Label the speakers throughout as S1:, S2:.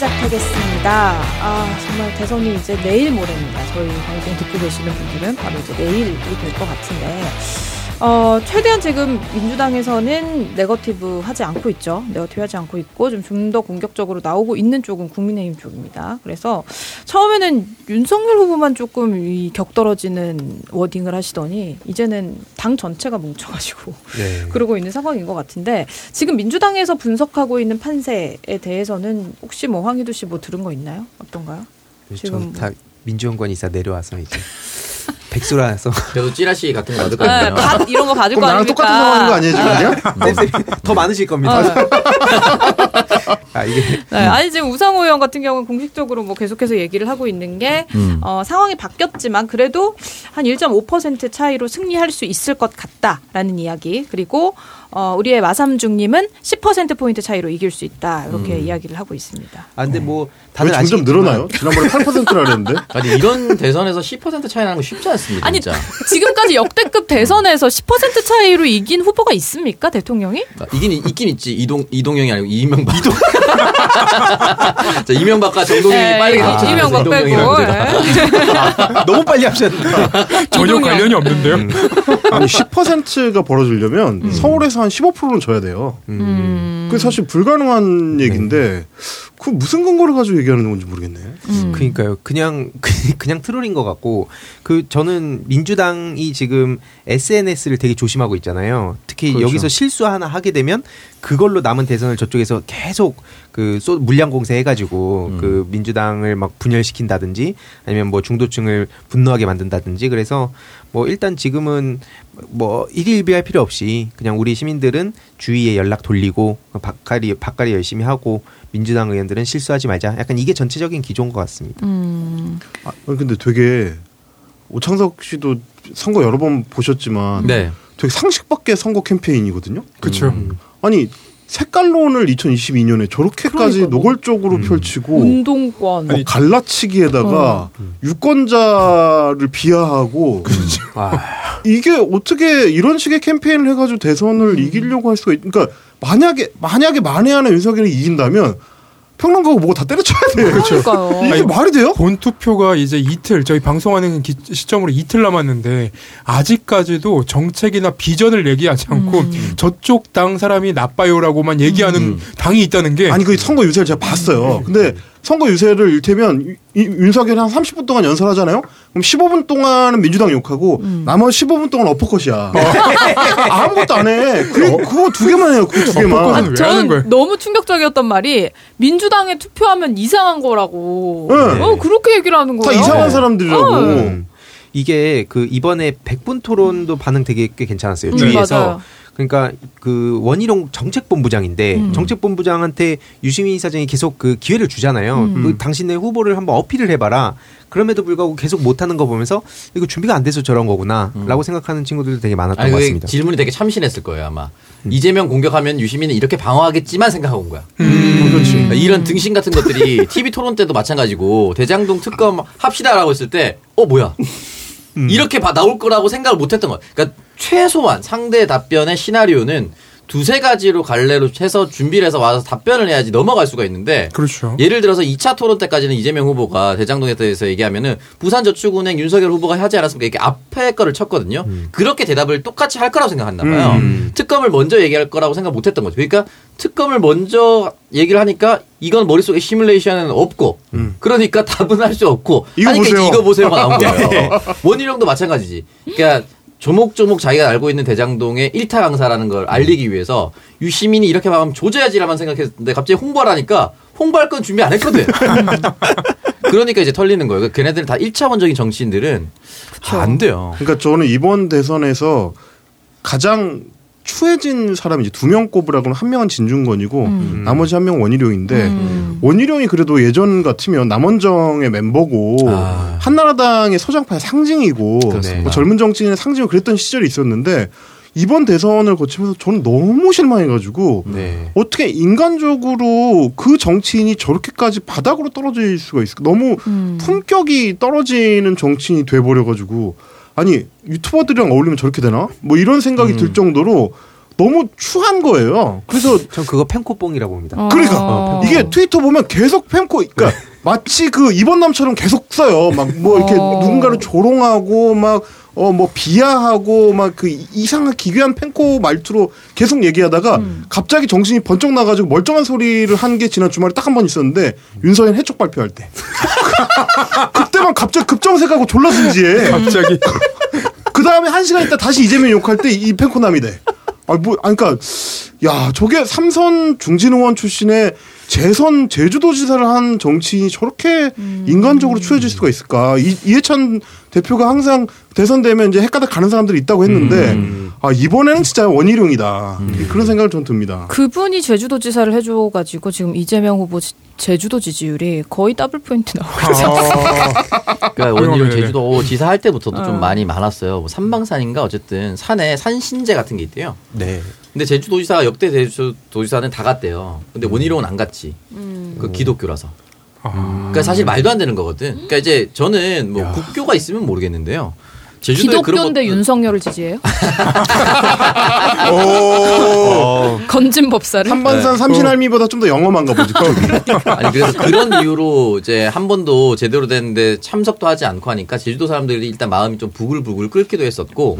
S1: 시작하겠습니다. 아, 정말 대선이 이제 내일 모레입니다. 저희 방송 듣고 계시는 분들은 바로 이제 내일이 될 것 같은데. 어, 최대한 지금 민주당에서는 네거티브 하지 않고 있죠. 네거티브 하지 않고 있고 좀 좀 더 공격적으로 나오고 있는 쪽은 국민의힘 쪽입니다. 그래서 처음에는 윤석열 후보만 조금 이 격떨어지는 wording을 하시더니 이제는 당 전체가 뭉쳐가지고
S2: 네.
S1: 그러고 있는 상황인 것 같은데 지금 민주당에서 분석하고 있는 판세에 대해서는 혹시 뭐 황희두 씨뭐 들은 거 있나요? 어떤가요? 지금
S2: 저다 민주연구원 이사 내려와서 이제 백수라서
S3: 그래도 찌라시 같은 거
S1: 네,
S3: 받을거든요.
S1: 밭 이런 거 받을
S4: 그럼
S1: 거
S4: 나랑
S1: 아닙니까?
S4: 똑같은 상황인 거 아니에요 지금 아니야?
S2: 쌤쌤이 더 많으실 겁니다. 아 이게
S1: 네, 아니 지금 우상호 의원 같은 경우는 공식적으로 뭐 계속해서 얘기를 하고 있는 게
S3: 음.
S1: 어, 상황이 바뀌었지만 그래도 한 1.5% 차이로 승리할 수 있을 것 같다라는 이야기 그리고 어, 우리의 마삼중님은 10% 포인트 차이로 이길 수 있다 이렇게 이야기를 하고 있습니다.
S2: 아 근데
S4: 뭐왜
S2: 다들
S4: 점점 늘어나요? 지난번에 8%라 그랬는데
S3: 아니 이런 대선에서 10% 차이 나는 거 쉽지 않습니다.
S1: 아니
S3: 진짜.
S1: 지금까지 역대급 대선에서 10% 차이로 이긴 후보가 있습니까 대통령이?
S3: 그러니까 이긴 있긴 있지 이동 이동영이 아니고 이명박. 이동. 자 이명박과 정동영이
S1: 네,
S3: 빨리
S1: 이-
S3: 합쳐서
S1: 이명박 빼고. 네.
S2: 너무 빨리 하셨는데
S5: 전혀
S1: 이동영.
S5: 관련이 없는데요.
S4: 아니 10%가 벌어지려면 서울에서 한 15%는 줘야 돼요.
S1: 음.
S4: 그게 사실 불가능한 얘기인데 그 무슨 근거를 가지고 얘기하는 건지 모르겠네.
S1: 음.
S2: 그러니까요. 그냥 그냥 트롤인 것 같고 그 저는 민주당이 지금 SNS를 되게 조심하고 있잖아요. 특히
S4: 그렇죠.
S2: 여기서 실수 하나 하게 되면 그걸로 남은 대선을 저쪽에서 계속 그 쏘- 물량 공세해가지고
S3: 음.
S2: 그 민주당을 막 분열시킨다든지 아니면 뭐 중도층을 분노하게 만든다든지 그래서 뭐 일단 지금은 뭐 일일비할 필요 없이 그냥 우리 시민들은 주위에 연락 돌리고 박가리 박가리 열심히 하고 민주당 의원들은 실수하지 말자. 약간 이게 전체적인 기조인 것 같습니다.
S1: 음.
S4: 아, 근데 되게 오창석 씨도 선거 여러 번 보셨지만
S3: 네.
S4: 되게 상식 밖의 선거 캠페인이거든요.
S5: 그렇죠.
S2: 음.
S4: 아니 색깔론을 2022년에 저렇게까지
S1: 그러니까 뭐.
S4: 노골적으로
S2: 음.
S4: 펼치고
S1: 운동권
S4: 뭐 갈라치기에다가 유권자를 비하하고
S2: 아,
S4: 이게 어떻게 이런 식의 캠페인을 해가지고 대선을 이기려고 할 수가 있? 그러니까 만약에 만약에 만에 하나 윤석열이 이긴다면 평론가가 뭐가 다 때려쳐야 돼.
S1: 그러니까요.
S4: 이게
S5: 아니,
S4: 말이 돼요?
S5: 본 투표가 이제 이틀 저희 방송하는 기- 시점으로 이틀 남았는데 아직까지도 정책이나 비전을 얘기하지 않고
S1: 음.
S5: 저쪽 당 사람이 나빠요라고만 얘기하는 당이 있다는 게
S4: 아니 그 선거 유세를 제가 봤어요. 근데 선거 유세를 일테면 윤석열이 한 30분 동안 연설하잖아요. 그럼 15분 동안은 민주당 욕하고 나머지 15분 동안 어퍼컷이야. 아무것도 안 해. 그, 그거 두 개만 해요. 그두 개만.
S5: 거예요?
S1: 저는 너무 충격적이었던 말이 민주당에 투표하면 이상한 거라고.
S4: 네.
S1: 어 그렇게 얘기를 하는
S4: 다
S1: 거예요.
S4: 이상한 사람들이라고.
S2: 음. 이게 그 이번에 백분 토론도 반응 되게 꽤 괜찮았어요.
S1: 음,
S2: 주위에서.
S1: 맞아요.
S2: 그러니까 그 원희룡 정책본부장인데
S1: 음.
S2: 정책본부장한테 유시민 사장이 계속 그 기회를 주잖아요.
S1: 음.
S2: 그 당신의 후보를 한번 어필을 해봐라. 그럼에도 불구하고 계속 못하는 거 보면서 이거 준비가 안 돼서 저런 거구나라고 생각하는 친구들도 되게 많았던
S3: 아니 것그
S2: 같습니다.
S3: 질문이 되게 참신했을 거예요 아마. 이재명 공격하면 유시민은 이렇게 방어하겠지만 생각하고 온 거야.
S4: 그렇지.
S3: 그러니까 이런 등신 같은 것들이 TV 토론 때도 마찬가지고 대장동 특검 합시다라고 했을 때 어 뭐야 이렇게 봐 나올 거라고 생각을 못했던 거야. 그러니까 최소한 상대 답변의 시나리오는 두세 가지로 갈래로 해서 준비를 해서 와서 답변을 해야지 넘어갈 수가 있는데
S5: 그렇죠.
S3: 예를 들어서 2차 토론 때까지는 이재명 후보가 대장동에 대해서 얘기하면은 부산저축은행 윤석열 후보가 하지 않았습니까? 이렇게 앞에 거를 쳤거든요. 그렇게 대답을 똑같이 할 거라고 생각했나 봐요.
S2: 음.
S3: 특검을 먼저 얘기할 거라고 생각 못 했던 거죠. 그러니까 특검을 먼저 얘기를 하니까 이건 머릿속에 시뮬레이션은 없고 그러니까 답은 할 수 없고
S4: 이거
S3: 하니까 이제
S4: 보세요.
S3: 이거 보세요가 나온 거예요. 원희룡도 마찬가지지. 그러니까 조목조목 자기가 알고 있는 대장동의 일타 강사라는 걸 알리기 위해서 유시민이 이렇게 하면 조져야지라만 생각했는데 갑자기 홍보를 하니까 홍보할 건 준비 안 했거든. 그러니까 이제 털리는 거예요. 그러니까 걔네들 다 1차원적인 정치인들은 다안 돼요.
S4: 그러니까 저는 이번 대선에서 가장 추해진 사람이 이제 두 명 꼽으라고는 한 명은 진중권이고
S1: 음.
S4: 나머지 한 명은 원희룡인데
S1: 음.
S4: 원희룡이 그래도 예전 같으면 남원정의 멤버고
S3: 아.
S4: 한나라당의 서장파의 상징이고. 뭐 젊은 정치인의 상징이고 그랬던 시절이 있었는데 이번 대선을 거치면서 저는 너무 실망해가지고
S2: 네.
S4: 어떻게 인간적으로 그 정치인이 저렇게까지 바닥으로 떨어질 수가 있을까? 너무
S1: 음.
S4: 품격이 떨어지는 정치인이 돼버려가지고 아니 유튜버들이랑 어울리면 저렇게 되나? 뭐 이런 생각이 들 정도로 너무 추한 거예요. 그래서
S2: 전 그거 펜코뽕이라고 봅니다.
S1: 어.
S4: 그러니까 이게 트위터 보면 계속 펜코 그러니까 마치 그 이번 남처럼 계속 써요. 막 뭐 이렇게
S1: 어.
S4: 누군가를 조롱하고 막 어 뭐 비하하고 막 그 이상한 기괴한 펜코 말투로 계속 얘기하다가
S1: 음.
S4: 갑자기 정신이 번쩍 나가지고 멀쩡한 소리를 한 게 지난 주말에 딱 한 번 있었는데 윤서현 해촉 발표할 때 그때만 갑자기 급정색하고 졸라 순지해.
S5: 갑자기
S4: 그 다음에 한 시간 있다 다시 이재명 욕할 때 이 펜코남이 돼. 아, 뭐, 아, 그니까, 야, 저게 삼선 중진 의원 출신의 재선 제주도지사를 한 정치인이 저렇게 인간적으로 추해질 수가 있을까? 이, 이해찬 대표가 항상 대선되면 이제 헷가닥 가는 사람들이 있다고 했는데, 아, 이번에는 진짜 원희룡이다. 그런 생각을 좀 듭니다.
S1: 그분이 제주도지사를 해줘가지고 지금 이재명 후보 지- 제주도 지지율이 거의 더블 포인트 나오고 있어요.
S3: 그러니까
S5: 훌륭하네.
S3: 원희룡 제주도 지사 할 때부터도
S1: 어.
S3: 좀 많이 많았어요. 뭐 삼방산인가 어쨌든 산에 산신제 같은 게 있대요.
S2: 네.
S3: 근데 제주도지사 역대 제주도지사는 다 갔대요. 근데 원희룡은 안 갔지.
S1: 음.
S3: 그 기독교라서.
S5: 아,
S3: 그러니까 사실 말도 안 되는 거거든. 그러니까 이제 저는 뭐 국교가 있으면 모르겠는데요.
S1: 기독교인데
S3: 것-
S1: 윤석열을 지지해요?
S2: 어,
S1: 건진 법사를?
S4: 삼반산 삼신할미보다 좀 더 영험한가 보지.
S3: 아니 그래서 그런 이유로 이제 한 번도 제대로 됐는데 참석도 하지 않고 하니까 제주도 사람들이 일단 마음이 좀 부글부글 끓기도 했었고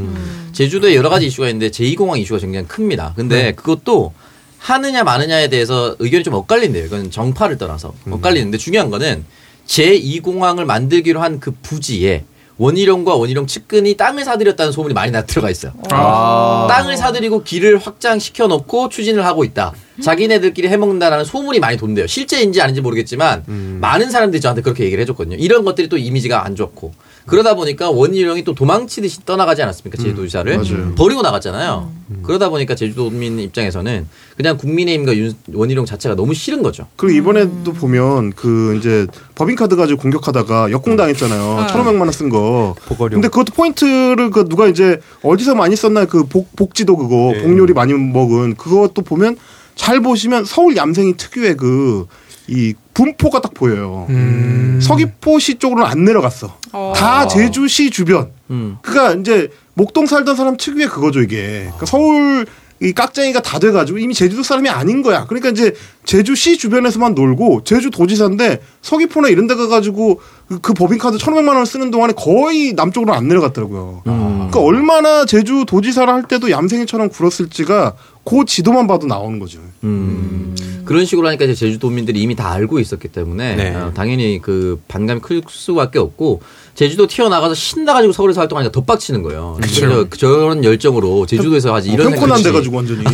S3: 제주도에 여러 가지 이슈가 있는데 제2공항 이슈가 굉장히 큽니다. 근데 그것도 하느냐 마느냐에 대해서 의견이 좀 엇갈린대요. 이건 정파를 떠나서 엇갈리는데 중요한 거는 제2공항을 만들기로 한 그 부지에 원희룡과 원희룡 측근이 땅을 사들였다는 소문이 많이 나 들어가 있어요.
S5: 아.
S3: 땅을 사들이고 길을 확장시켜 놓고 추진을 하고 있다. 자기네들끼리 해먹는다라는 소문이 많이 돈대요. 실제인지 아닌지 모르겠지만 많은 사람들이 저한테 그렇게 얘기를 해줬거든요. 이런 것들이 또 이미지가 안 좋고 그러다 보니까 원희룡이 또 도망치듯이 떠나가지 않았습니까 제주도지사를
S4: 맞아요.
S3: 버리고 나갔잖아요. 그러다 보니까 제주도민 입장에서는 그냥 국민의힘과 윤- 원희룡 자체가 너무 싫은 거죠.
S4: 그리고 이번에도 보면 그 이제 법인카드 가지고 공격하다가 역공당했잖아요. 천오백만 원 쓴 거.
S2: 보거룡.
S4: 근데 그것도 포인트를 그 누가 이제 어디서 많이 썼나 그 복, 복지도 그거
S2: 네.
S4: 복요리 많이 먹은 그것도 보면 잘 보시면 서울 얌생이 특유의 그 이 분포가 딱 보여요.
S5: 음.
S4: 서귀포시 쪽으로는 안 내려갔어.
S1: 어.
S4: 다 제주시 주변.
S3: 음.
S4: 그러니까 이제 목동 살던 사람 특유의 그거죠 이게. 그러니까 서울 이 깍쟁이가 다 돼가지고 이미 제주도 사람이 아닌 거야. 그러니까 이제 제주시 주변에서만 놀고 제주 도지사인데 서귀포나 이런 데 가가지고 그, 그 법인카드 천오백만 원을 쓰는 동안에 거의 남쪽으로 안 내려갔더라고요. 그러니까 얼마나 제주 도지사를 할 때도 얌생이처럼 굴었을지가 그 지도만 봐도 나오는 거죠.
S3: 음. 그런 식으로 하니까 이제 제주도민들이 이미 다 알고 있었기 때문에
S2: 네.
S3: 어, 당연히 그 반감이 클 수밖에 없고 제주도 튀어나가서 신나가지고 서울에서 활동하니까 더 빡치는 거예요. 그래서 저런 열정으로 제주도에서 하지 이런
S4: 평콘안
S3: 생각이
S4: 돼가지고 완전히.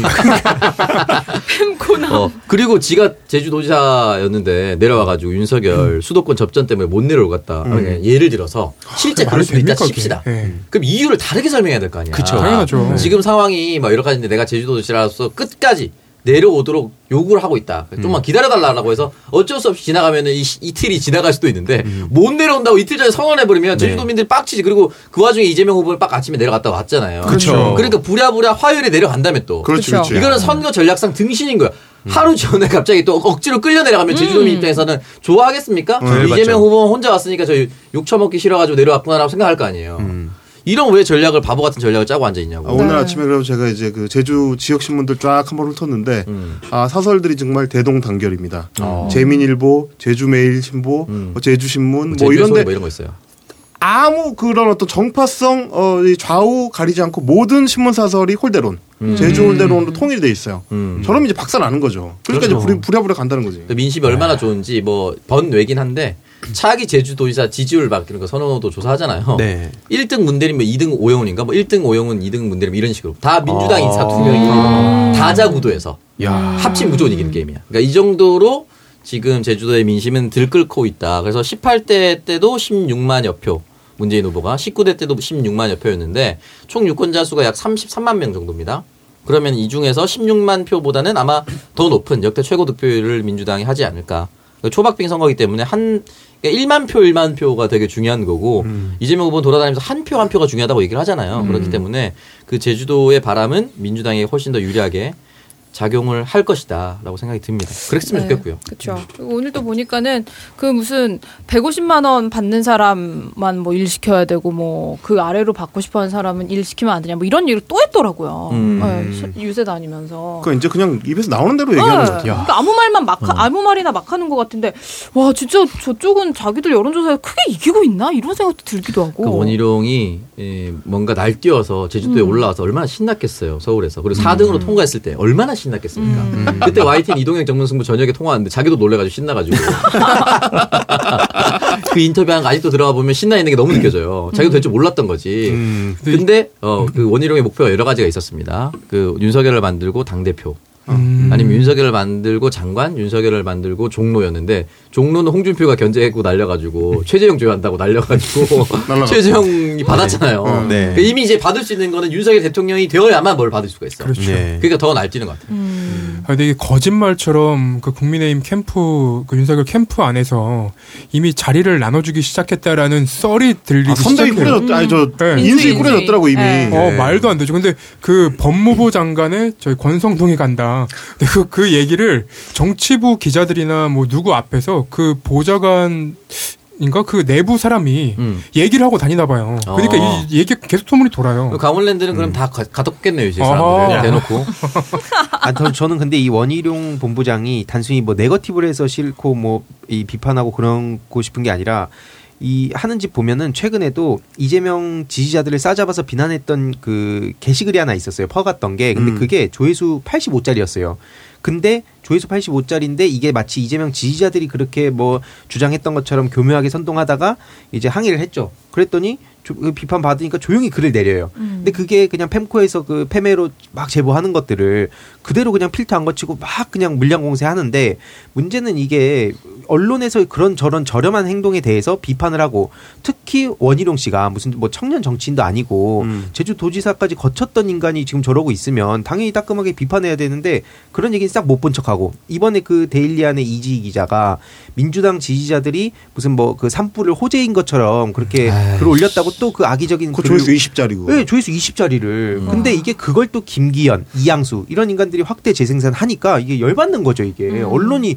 S3: 어, 그리고 지가 제주도지사였는데 내려와가지고 윤석열 수도권 접전 때문에 못 내려오겠다. 그러니까 예를 들어서 실제
S5: 말이
S3: 그럴 수도 있다? 칩시다.
S5: 예.
S3: 그럼 이유를 다르게 설명해야 될 거 아니야.
S2: 그쵸.
S5: 당연하죠. 네.
S3: 지금 상황이 막 여러 가지인데 내가 제주도지사로서 끝까지 내려오도록 요구를 하고 있다. 좀만 기다려달라고 해서 어쩔 수 없이 지나가면은 이, 시- 이틀이 지나갈 수도 있는데 못 내려온다고 이틀 전에 선언해버리면 제주도민들이 빡치지. 그리고 그 와중에 이재명 후보를 빡 아침에 내려갔다 왔잖아요.
S5: 그쵸.
S3: 그러니까 부랴부랴 화요일에 내려간다며 또.
S4: 그렇지,
S1: 그쵸.
S4: 그렇지.
S3: 이거는 선거 전략상 등신인 거야. 하루 전에 갑자기 또 억지로 끌려 내려가면 제주도민 입장에서는 좋아하겠습니까?
S2: 네,
S3: 이재명
S2: 맞죠.
S3: 후보 혼자 왔으니까 저 욕 처먹기 싫어가지고 내려왔구나라고 생각할 거 아니에요. 이런 왜 전략을 바보 같은 전략을 짜고 앉아 있냐고.
S4: 아, 오늘
S1: 네.
S4: 아침에 그래서 제가 이제 그 제주 지역 신문들 쫙 한번 훑었는데
S3: 음.
S4: 아 사설들이 정말 대동단결입니다.
S3: 어.
S4: 재민일보, 제주매일신보,
S3: 음.
S4: 뭐 제주신문 뭐
S3: 소리
S4: 이런데
S3: 뭐 이런 거 있어요.
S4: 아무 그런 어떤 정파성 어, 이 좌우 가리지 않고 모든 신문 사설이 홀대론, 제주 홀대론으로 통일돼 있어요.
S3: 음.
S4: 저러면 이제 박살 나는 거죠. 그러니까
S2: 그렇죠.
S4: 이제 부랴, 부랴부랴 간다는 거지.
S3: 그 민심이 얼마나 좋은지 뭐 번외긴 한데 차기 제주도지사 지지율 바뀌는 거 선호도 조사하잖아요.
S2: 네.
S3: 1등 문대리면 2등 오영훈인가 뭐 1등 오영훈, 2등 문대리면 이런 식으로 다 민주당
S2: 아.
S3: 인사 두 명이 다자 구도에서
S2: 야.
S3: 합친 무조건 이기는 게임이야. 그러니까 이 정도로 지금 제주도의 민심은 들끓고 있다. 그래서 18대 때도 16만여 표. 문재인 후보가 19대 때도 16만여 표였는데 총 유권자 수가 약 33만 명 정도입니다. 그러면 이 중에서 16만 표보다는 아마 더 높은 역대 최고 득표율을 민주당이 하지 않을까. 그러니까 초박빙 선거이기 때문에 한 그러니까 1만 표, 1만 표가 되게 중요한 거고 이재명 후보는 돌아다니면서 한 표한 표가 중요하다고 얘기를 하잖아요. 그렇기 때문에 그 제주도의 바람은 민주당이 훨씬 더 유리하게 작용을 할 것이다라고 생각이 듭니다. 그랬으면 좋겠고요.
S1: 그렇죠. 오늘 또 보니까는 그 무슨 150만 원 받는 사람만 뭐 일 시켜야 되고 뭐 그 아래로 받고 싶어하는 사람은 일 시키면 안 되냐 뭐 이런 얘기를 또 했더라고요.
S3: 음.
S1: 네, 유세 다니면서.
S4: 그러니까 이제 그냥 입에서 나오는 대로 얘기하는
S1: 네,
S4: 것 같아요.
S1: 그러니까 아무 말만 막
S3: 어.
S1: 아무 말이나 막 하는 것 같은데 와 진짜 저쪽은 자기들 여론조사에 크게 이기고 있나 이런 생각도 들기도 하고.
S3: 그 원희룡이 예, 뭔가 날뛰어서 제주도에
S1: 음.
S3: 올라와서 얼마나 신났겠어요 서울에서 그리고 4등으로 통과했을 때 얼마나 신 났겠습니까?
S1: 음.
S3: 그때 YTN 이동영 정문승부 저녁에 통화하는데 자기도 놀래가지고 신나가지고. 그 인터뷰한 거 아직도 들어가 보면 신나 있는 게 너무 느껴져요. 자기도 될 줄 몰랐던 거지.
S2: 음.
S3: 근데 어, 그 원희룡의 목표가 여러 가지가 있었습니다. 그 윤석열을 만들고 당 대표.
S5: 음.
S3: 아니면 윤석열을 만들고 장관, 윤석열을 만들고 종로였는데 종로는 홍준표가 견제했고 날려가지고 최재형 조회한다고 날려가지고. 최재형이 받았잖아요.
S4: 어,
S2: 네.
S3: 그러니까 이미 이제 받을 수 있는 거는 윤석열 대통령이 되어야만 뭘 받을 수가 있어.
S5: 그렇죠.
S2: 네.
S3: 그러니까 더 날뛰는 것 같아요.
S1: 음.
S5: 아, 근데 이게 거짓말처럼 그 국민의힘 캠프, 그 윤석열 캠프 안에서 이미 자리를 나눠주기 시작했다라는 썰이 들리기
S4: 아, 선대위. 꾸려졌다. 아니 저
S5: 네.
S4: 인수위
S1: 인수위.
S4: 꾸려졌더라고 이미.
S1: 네.
S5: 어,
S2: 네.
S5: 말도 안 되죠. 근데 그 법무부 장관의 저희 권성동이 간다. 근데 그, 그 얘기를 정치부 기자들이나 뭐 누구 앞에서 그 보좌관, 인가 그 내부 사람이
S3: 음.
S5: 얘기를 하고 다니나 봐요. 그러니까
S3: 어.
S5: 이 얘기 계속 소문이 돌아요.
S3: 그 강원랜드는
S4: 음.
S3: 그럼 다 가- 가뒀겠네요, 이제. 사람들 대놓고.
S2: 아, 저, 저는 근데 이 원희룡 본부장이 단순히 뭐 네거티브를 해서 싫고 뭐 이 비판하고 그런고 싶은 게 아니라 이 하는 짓 보면은 최근에도 이재명 지지자들을 싸잡아서 비난했던 그 게시글이 하나 있었어요. 퍼갔던 게. 근데
S4: 음.
S2: 그게 조회수 85짜리였어요. 근데 조회수 85짜리인데 이게 마치 이재명 지지자들이 그렇게 뭐 주장했던 것처럼 교묘하게 선동하다가 이제 항의를 했죠. 그랬더니 조- 그 비판 받으니까 조용히 글을 내려요. 근데 그게 그냥 팸코에서 그 패매로 막 제보하는 것들을 그대로 그냥 필터 안 거치고 막 그냥 물량 공세하는데 문제는 이게 언론에서 그런 저런 저렴한 행동에 대해서 비판을 하고 특히 원희룡 씨가 무슨 뭐 청년 정치인도 아니고
S4: 음.
S2: 제주도지사까지 거쳤던 인간이 지금 저러고 있으면 당연히 따끔하게 비판해야 되는데 그런 얘기는 싹 못 본 척하고 이번에 그 데일리안의 이지희 기자가 민주당 지지자들이 무슨 뭐 그 산불을 호재인 것처럼 그렇게. 글을 올렸다고 또 그 악의적인
S4: 그 조회수 20짜리고.
S2: 네, 조회수 20짜리를.
S3: 음.
S2: 근데 이게 그걸 또 김기현, 이양수 이런 인간들이 확대 재생산 하니까 이게 열받는 거죠, 이게. 언론이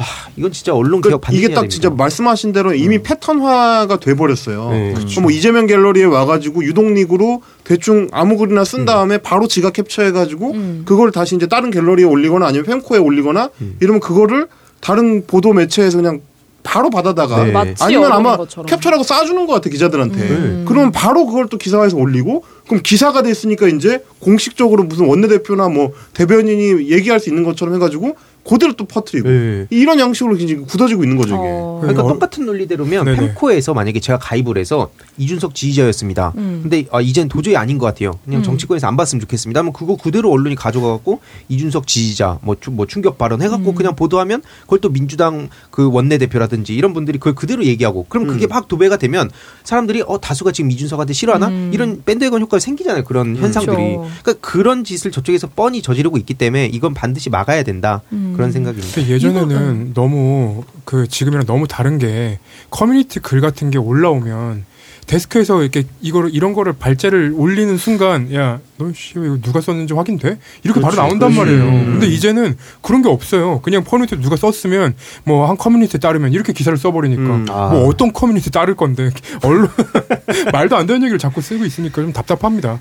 S2: 아, 이건 진짜 언론
S4: 그
S2: 개혁 반드시
S4: 이게 딱
S2: 됩니다.
S4: 진짜 말씀하신 대로 이미 패턴화가 돼 버렸어요.
S2: 네.
S4: 그뭐 이재명 갤러리에 와가지고 유동닉으로 대충 아무 글이나 쓴 다음에 바로 지가 캡처해가지고
S1: 음.
S4: 그걸 다시 이제 다른 갤러리에 올리거나 아니면 펜코에 올리거나 이러면 그거를 다른 보도 매체에서 그냥 바로 받아다가
S2: 네.
S4: 아니면 아마
S1: 것처럼.
S4: 캡처라고 쏴주는 것 같아 기자들한테.
S1: 음.
S4: 그러면 바로 그걸 또 기사화해서 올리고 그럼 기사가 됐으니까 이제 공식적으로 무슨 원내대표나 뭐 대변인이 얘기할 수 있는 것처럼 해가지고 그대로 또 퍼뜨리고
S2: 네.
S4: 이런 양식으로 이제 굳어지고 있는 거죠 이게.
S1: 어.
S2: 그러니까
S5: 어.
S2: 똑같은 논리대로면
S5: 네네.
S2: 펜코에서 만약에 제가 가입을 해서 이준석 지지자였습니다.
S1: 음.
S2: 근데 아, 이젠 도저히 아닌 것 같아요. 그냥
S1: 음.
S2: 정치권에서 안 봤으면 좋겠습니다. 하면 그거 그대로 언론이 가져가갖고 이준석 지지자 뭐, 추- 뭐 충격 발언 해갖고
S1: 음.
S2: 그냥 보도하면 그걸 또 민주당 그 원내 대표라든지 이런 분들이 그걸 그대로 얘기하고 그럼 그게
S4: 음.
S2: 막 도배가 되면 사람들이 어 다수가 지금 이준석한테 싫어하나
S1: 음.
S2: 이런 bandwagon 효과가 생기잖아요. 그런 현상들이.
S1: 그렇죠.
S2: 그러니까 그런 짓을 저쪽에서 뻔히 저지르고 있기 때문에 이건 반드시 막아야 된다
S1: 음.
S2: 그런 생각입니다.
S5: 예전에는 너무 그 지금이랑 너무 다른 게 커뮤니티 글 같은 게 올라오면 데스크에서 이렇게 이거를 이런 거를 발제를 올리는 순간 야너씨 이거 누가 썼는지 확인돼 이렇게 바로
S4: 그렇지,
S5: 나온단
S4: 그렇지.
S5: 말이에요.
S4: 음.
S5: 근데 이제는 그런 게 없어요. 그냥 커뮤니티 누가 썼으면 뭐 한 커뮤니티 따르면 이렇게 기사를 써버리니까
S4: 음.
S2: 아.
S5: 뭐 어떤 커뮤니티 따를 건데 언론 말도 안 되는 얘기를 자꾸 쓰고 있으니까 좀 답답합니다.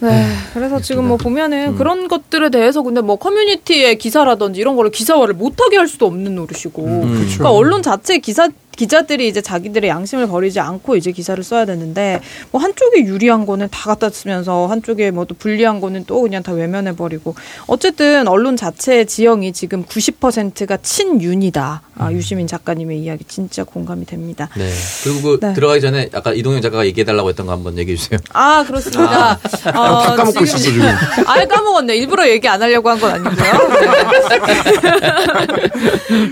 S1: 네, 그래서 지금 뭐 보면은
S3: 음.
S1: 그런 것들에 대해서 근데 뭐 커뮤니티의 기사라든지 이런 거를 기사화를 못하게 할 수도 없는 노릇이고,
S3: 음.
S1: 그러니까 언론 자체 기사 기자들이 이제 자기들의 양심을 버리지 않고 이제 기사를 써야 되는데 뭐 한쪽에 유리한 거는 다 갖다 쓰면서 한쪽에 뭐 또 불리한 거는 또 그냥 다 외면해 버리고 어쨌든 언론 자체의 지형이 지금 90%가 친윤이다. 아, 유시민 작가님의 이야기 진짜 공감이 됩니다.
S3: 네. 그리고 그
S1: 네.
S3: 들어가기 전에 아까 이동영 작가가 얘기해 달라고 했던 거 한번 얘기해 주세요.
S1: 아 그렇습니다. 어,
S4: 다 까먹고 있었어 지금.
S1: 아예 까먹었네. 일부러 얘기 안 하려고 한 건 아니고요.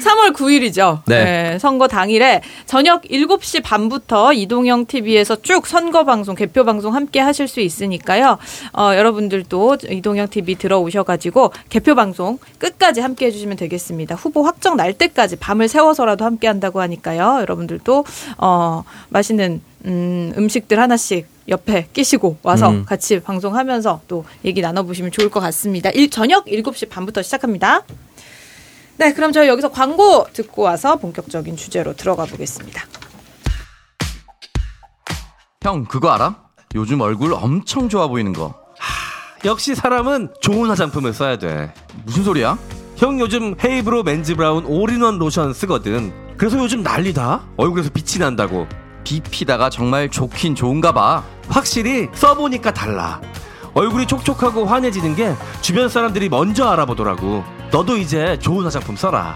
S1: 3월 9일이죠.
S3: 네.
S1: 선거 당일에 저녁 7시 반부터 이동형 TV에서 쭉 선거 방송, 개표 방송 함께 하실 수 있으니까요. 어, 여러분들도 이동형 TV 들어오셔가지고 개표 방송 끝까지 함께 해주시면 되겠습니다. 후보 확정 날 때까지 밤을 새워서라도 함께 한다고 하니까요. 여러분들도 어, 맛있는 음, 음식들 하나씩 옆에 끼시고 와서
S3: 음.
S1: 같이 방송하면서 또 얘기 나눠보시면 좋을 것 같습니다. 일, 저녁 7시 반부터 시작합니다. 네, 그럼 저희 여기서 광고 듣고 와서 본격적인 주제로 들어가 보겠습니다.
S6: 형 그거 알아? 요즘 얼굴 엄청 좋아 보이는 거
S7: 역시 사람은 좋은 화장품을 써야 돼.
S6: 무슨 소리야?
S7: 형 요즘 헤이브로 Men's Brown All-in-One 로션 쓰거든. 그래서 요즘 난리다. 얼굴에서 빛이 난다고.
S6: bifida가 정말 좋긴 좋은가 봐
S7: 확실히 써보니까 달라. 얼굴이 촉촉하고 환해지는 게 주변 사람들이 먼저 알아보더라고. 너도 이제 좋은 화장품 써라.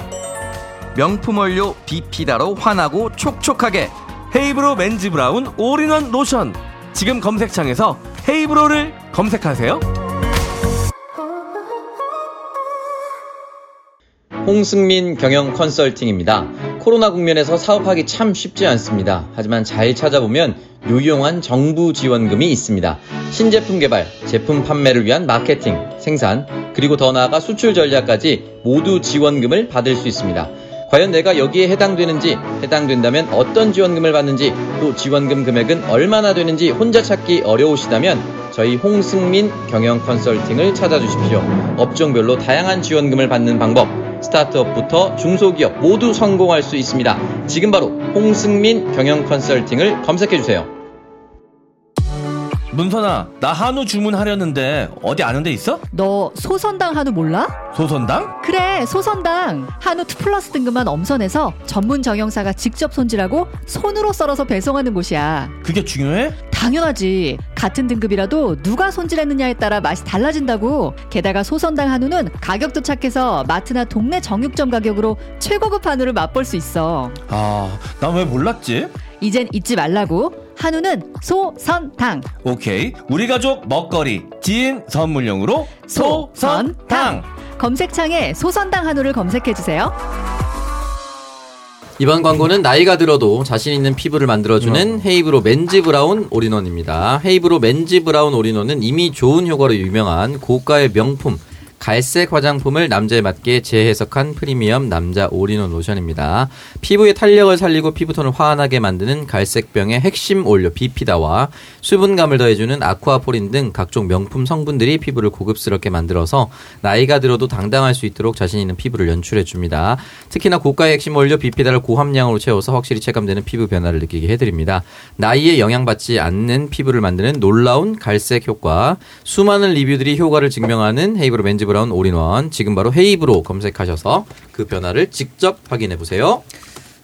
S6: 명품 원료 bifida로 환하고 촉촉하게
S7: 헤이브로 Men's Brown All-in-One 로션. 지금 검색창에서 헤이브로를 검색하세요.
S3: 홍승민 경영 컨설팅입니다. 코로나 국면에서 사업하기 참 쉽지 않습니다. 하지만 잘 찾아보면 유용한 정부 지원금이 있습니다. 신제품 개발, 제품 판매를 위한 마케팅, 생산, 그리고 더 나아가 수출 전략까지 모두 지원금을 받을 수 있습니다. 과연 내가 여기에 해당되는지, 해당된다면 어떤 지원금을 받는지, 또 지원금 금액은 얼마나 되는지 혼자 찾기 어려우시다면 저희 홍승민 경영 컨설팅을 찾아주십시오. 업종별로 다양한 지원금을 받는 방법, 스타트업부터 중소기업 모두 성공할 수 있습니다. 지금 바로 홍승민 경영 컨설팅을 검색해 주세요.
S7: 문선아, 나 한우 주문하려는데 어디 아는 데 있어?
S8: 너 소선당 한우 몰라?
S7: 소선당?
S8: 그래 소선당 한우 two plus 등급만 엄선해서 전문 정형사가 직접 손질하고 손으로 썰어서 배송하는 곳이야
S7: 그게 중요해?
S8: 당연하지 같은 등급이라도 누가 손질했느냐에 따라 맛이 달라진다고 게다가 소선당 한우는 가격도 착해서 마트나 동네 정육점 가격으로 최고급 한우를 맛볼 수 있어
S7: 아, 난 왜 몰랐지?
S8: 이젠 잊지 말라고 한우는 소선당
S7: 오케이. 우리 가족 먹거리 친지 선물용으로 소선당.
S8: 검색창에 소선당 한우를 검색해 주세요
S3: 이번 광고는 나이가 들어도 자신 있는 피부를 만들어주는 헤이브로 Men's Brown All-in-One입니다. 헤이브로 Men's Brown All-in-One은 이미 좋은 효과로 유명한 고가의 명품 갈색 화장품을 남자에 맞게 재해석한 프리미엄 남자 올인원 로션입니다. 피부의 탄력을 살리고 피부톤을 환하게 만드는 갈색병의 핵심 원료 bifida와 수분감을 더해주는 aquaporin 등 각종 명품 성분들이 피부를 고급스럽게 만들어서 나이가 들어도 당당할 수 있도록 자신 있는 피부를 연출해 줍니다. 특히나 고가의 핵심 원료 bifida를 고함량으로 채워서 확실히 체감되는 피부 변화를 느끼게 해드립니다. 나이에 영향받지 않는 피부를 만드는 놀라운 갈색 효과, 수많은 리뷰들이 효과를 증명하는 헤이브로 Men's Brown All-in-One 지금 바로 헤이브로 검색하셔서 그 변화를 직접 확인해 보세요.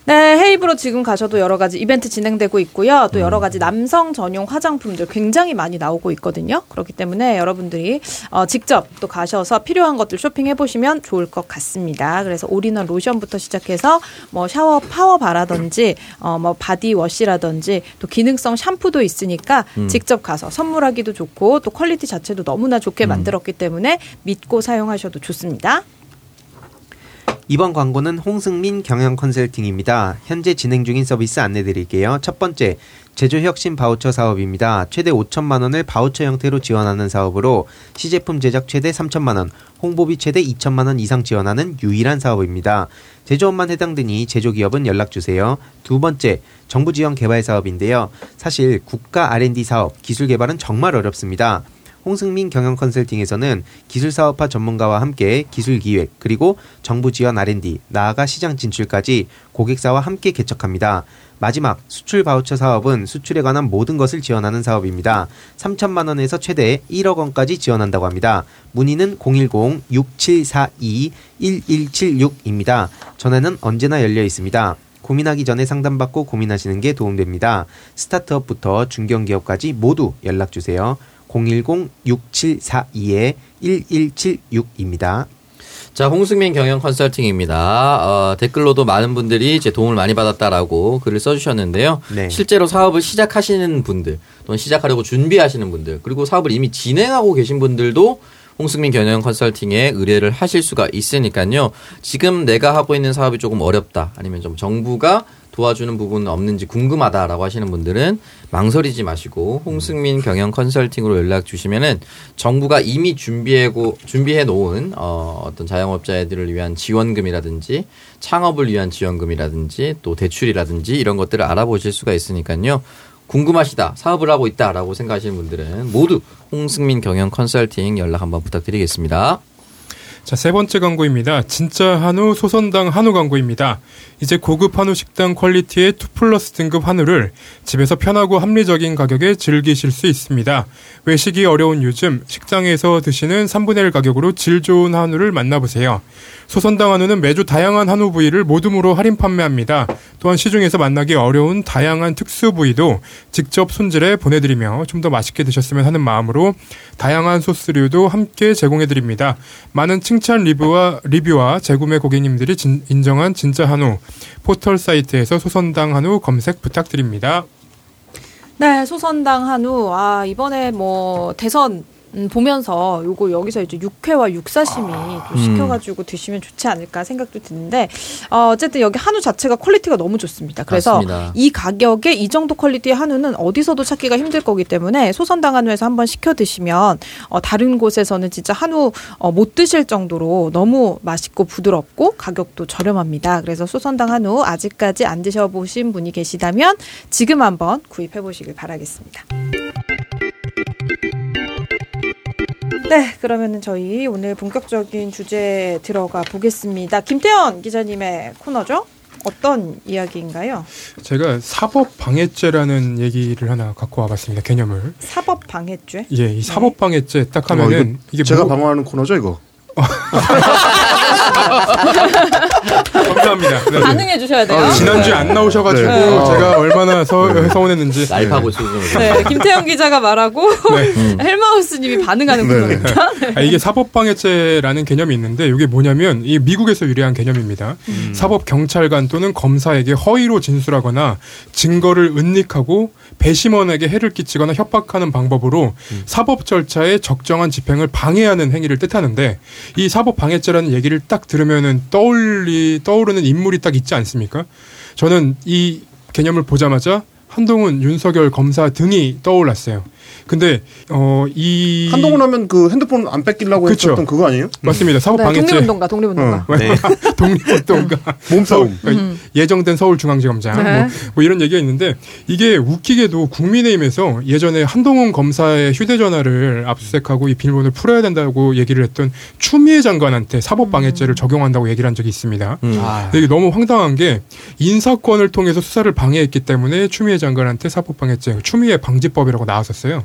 S1: 네, 헤이브로 지금 가셔도 여러 가지 이벤트 진행되고 있고요. 또 여러 가지 남성 전용 화장품들 굉장히 많이 나오고 있거든요. 그렇기 때문에 여러분들이 어, 직접 또 가셔서 필요한 것들 쇼핑해 보시면 좋을 것 같습니다. 그래서 올인원 로션부터 시작해서 뭐 샤워 파워 바라든지 어, 뭐 body wash라든지 또 기능성 샴푸도 있으니까 직접 가서 선물하기도 좋고 또 quality 자체도 너무나 좋게 만들었기 때문에 믿고 사용하셔도 좋습니다.
S2: 이번 광고는 홍승민 경영 컨설팅입니다. 현재 진행 중인 서비스 안내 드릴게요. 첫 번째, 제조혁신 바우처 사업입니다. 최대 5천만 원을 바우처 형태로 지원하는 사업으로 시제품 제작 최대 3천만 원, 홍보비 최대 2천만 원 이상 지원하는 유일한 사업입니다. 제조업만 해당되니 제조기업은 연락 주세요. 두 번째, 정부 지원 개발 사업인데요. 사실 국가 R&D 사업, 기술 개발은 정말 어렵습니다. 홍승민 경영 컨설팅에서는 기술 사업화 전문가와 함께 기술 기획 그리고 정부 지원 R&D 나아가 시장 진출까지 고객사와 함께 개척합니다. 마지막 수출 바우처 사업은 수출에 관한 모든 것을 지원하는 사업입니다. 3천만 원에서 최대 1억 원까지 지원한다고 합니다. 문의는 010-6742-1176입니다. 전화는 언제나 열려 있습니다. 고민하기 전에 상담받고 고민하시는 게 도움됩니다. 스타트업부터 중견기업까지 모두 연락 주세요. 010-6742-1176입니다.
S3: 자, 홍승민 경영 컨설팅입니다. 어, 댓글로도 많은 분들이 이제 도움을 많이 받았다라고 글을 써주셨는데요.
S2: 네.
S3: 실제로 사업을 시작하시는 분들, 또는 시작하려고 준비하시는 분들, 그리고 사업을 이미 진행하고 계신 분들도 홍승민 경영 컨설팅에 의뢰를 하실 수가 있으니까요. 지금 내가 하고 있는 사업이 조금 어렵다. 아니면 좀 정부가 도와주는 부분은 없는지 궁금하다라고 하시는 분들은 망설이지 마시고 홍승민 경영 컨설팅으로 연락 주시면은 정부가 이미 준비하고 준비해 놓은 어, 어떤 자영업자들을 위한 지원금이라든지 창업을 위한 지원금이라든지 또 대출이라든지 이런 것들을 알아보실 수가 있으니까요. 궁금하시다, 사업을 하고 있다라고 생각하시는 분들은 모두 홍승민 경영 컨설팅 연락 한번 부탁드리겠습니다.
S5: 자, 세 번째 광고입니다. 진짜 한우 소선당 한우 광고입니다. 이제 고급 한우 식당 퀄리티의 2 플러스 등급 한우를 집에서 편하고 합리적인 가격에 즐기실 수 있습니다. 외식이 어려운 요즘 식당에서 드시는 3분의 1 가격으로 질 좋은 한우를 만나보세요. 소선당 한우는 매주 다양한 한우 부위를 모둠으로 할인 판매합니다. 또한 시중에서 만나기 어려운 다양한 특수 부위도 직접 손질해 보내드리며 좀 더 맛있게 드셨으면 하는 마음으로 다양한 소스류도 함께 제공해드립니다. 많은 칭찬 리뷰와 리뷰와 재구매 고객님들이 진- 인정한 진짜 한우 포털 사이트에서 소선당 한우 검색 부탁드립니다.
S1: 네, 소선당 한우. 아, 이번에 뭐 대선 음, 보면서 요거 여기서 이제 육회와 육사심이 좀 시켜가지고 드시면 좋지 않을까 생각도 드는데 어, 어쨌든 여기 한우 자체가 quality가 너무 좋습니다. 그래서
S3: 맞습니다.
S1: 이 가격에 이 정도 quality의 한우는 어디서도 찾기가 힘들 거기 때문에 소선당 한우에서 한번 시켜 드시면 어, 다른 곳에서는 진짜 한우 어, 못 드실 정도로 너무 맛있고 부드럽고 가격도 저렴합니다. 그래서 소선당 한우 아직까지 안 드셔보신 분이 계시다면 지금 한번 구입해 보시길 바라겠습니다. 네, 그러면은 저희 오늘 본격적인 주제 들어가 보겠습니다. 김태현 기자님의 코너죠? 어떤 이야기인가요?
S5: 제가 사법 방해죄라는 얘기를 하나 갖고 와봤습니다. 개념을.
S1: 사법 방해죄?
S5: 예, 이 사법 방해죄 딱
S4: 어,
S5: 하면은
S4: 이거
S5: 이게
S4: 제가
S5: 뭐-
S4: 방어하는 코너죠 이거.
S5: 감사합니다. 네.
S1: 반응해 주셔야 돼요.
S4: 아,
S5: 지난주에 안 나오셔가지고
S4: 네.
S5: 제가 얼마나 서, 서운했는지.
S3: 날파고 수준으로.
S1: 네, 김태현 기자가 말하고 헬마우스님이 반응하는
S4: 네.
S1: 코너입니다.
S5: 아, 이게 사법방해죄라는 개념이 있는데 이게 뭐냐면 이 미국에서 유래한 개념입니다. 사법 경찰관 또는 검사에게 허위로 진술하거나 증거를 은닉하고 배심원에게 해를 끼치거나 협박하는 방법으로 사법 절차의 적정한 집행을 방해하는 행위를 뜻하는데 이 사법 방해죄라는 얘기를 딱 들으면은 떠올리 떠오르는 인물이 딱 있지 않습니까? 저는 이 개념을 보자마자 한동훈, 윤석열 검사 등이 떠올랐어요. 근데 어 이
S4: 한동훈 하면 그 핸드폰 안 뺏기려고
S5: 그쵸.
S4: 했었던 그거 아니에요?
S5: 맞습니다. 사법
S1: 네,
S5: 방해죄
S1: 독립운동가, 독립운동가.
S4: 어.
S2: 네.
S5: 독립운동가
S4: 몸싸움.
S5: 그 예정된 서울중앙지검장
S1: 네.
S5: 뭐, 뭐 이런 얘기가 있는데 이게 웃기게도 국민의힘에서 예전에 한동훈 검사의 휴대전화를 압수수색하고 이 비밀번호를 풀어야 된다고 얘기를 했던 추미애 장관한테 사법 방해죄를 적용한다고 얘기를 한 적이 있습니다.
S3: 아,
S5: 근데 이게 너무 황당한 게 인사권을 통해서 수사를 방해했기 때문에 추미애 장관한테 사법 방해죄, 추미애 방지법이라고 나왔었어요.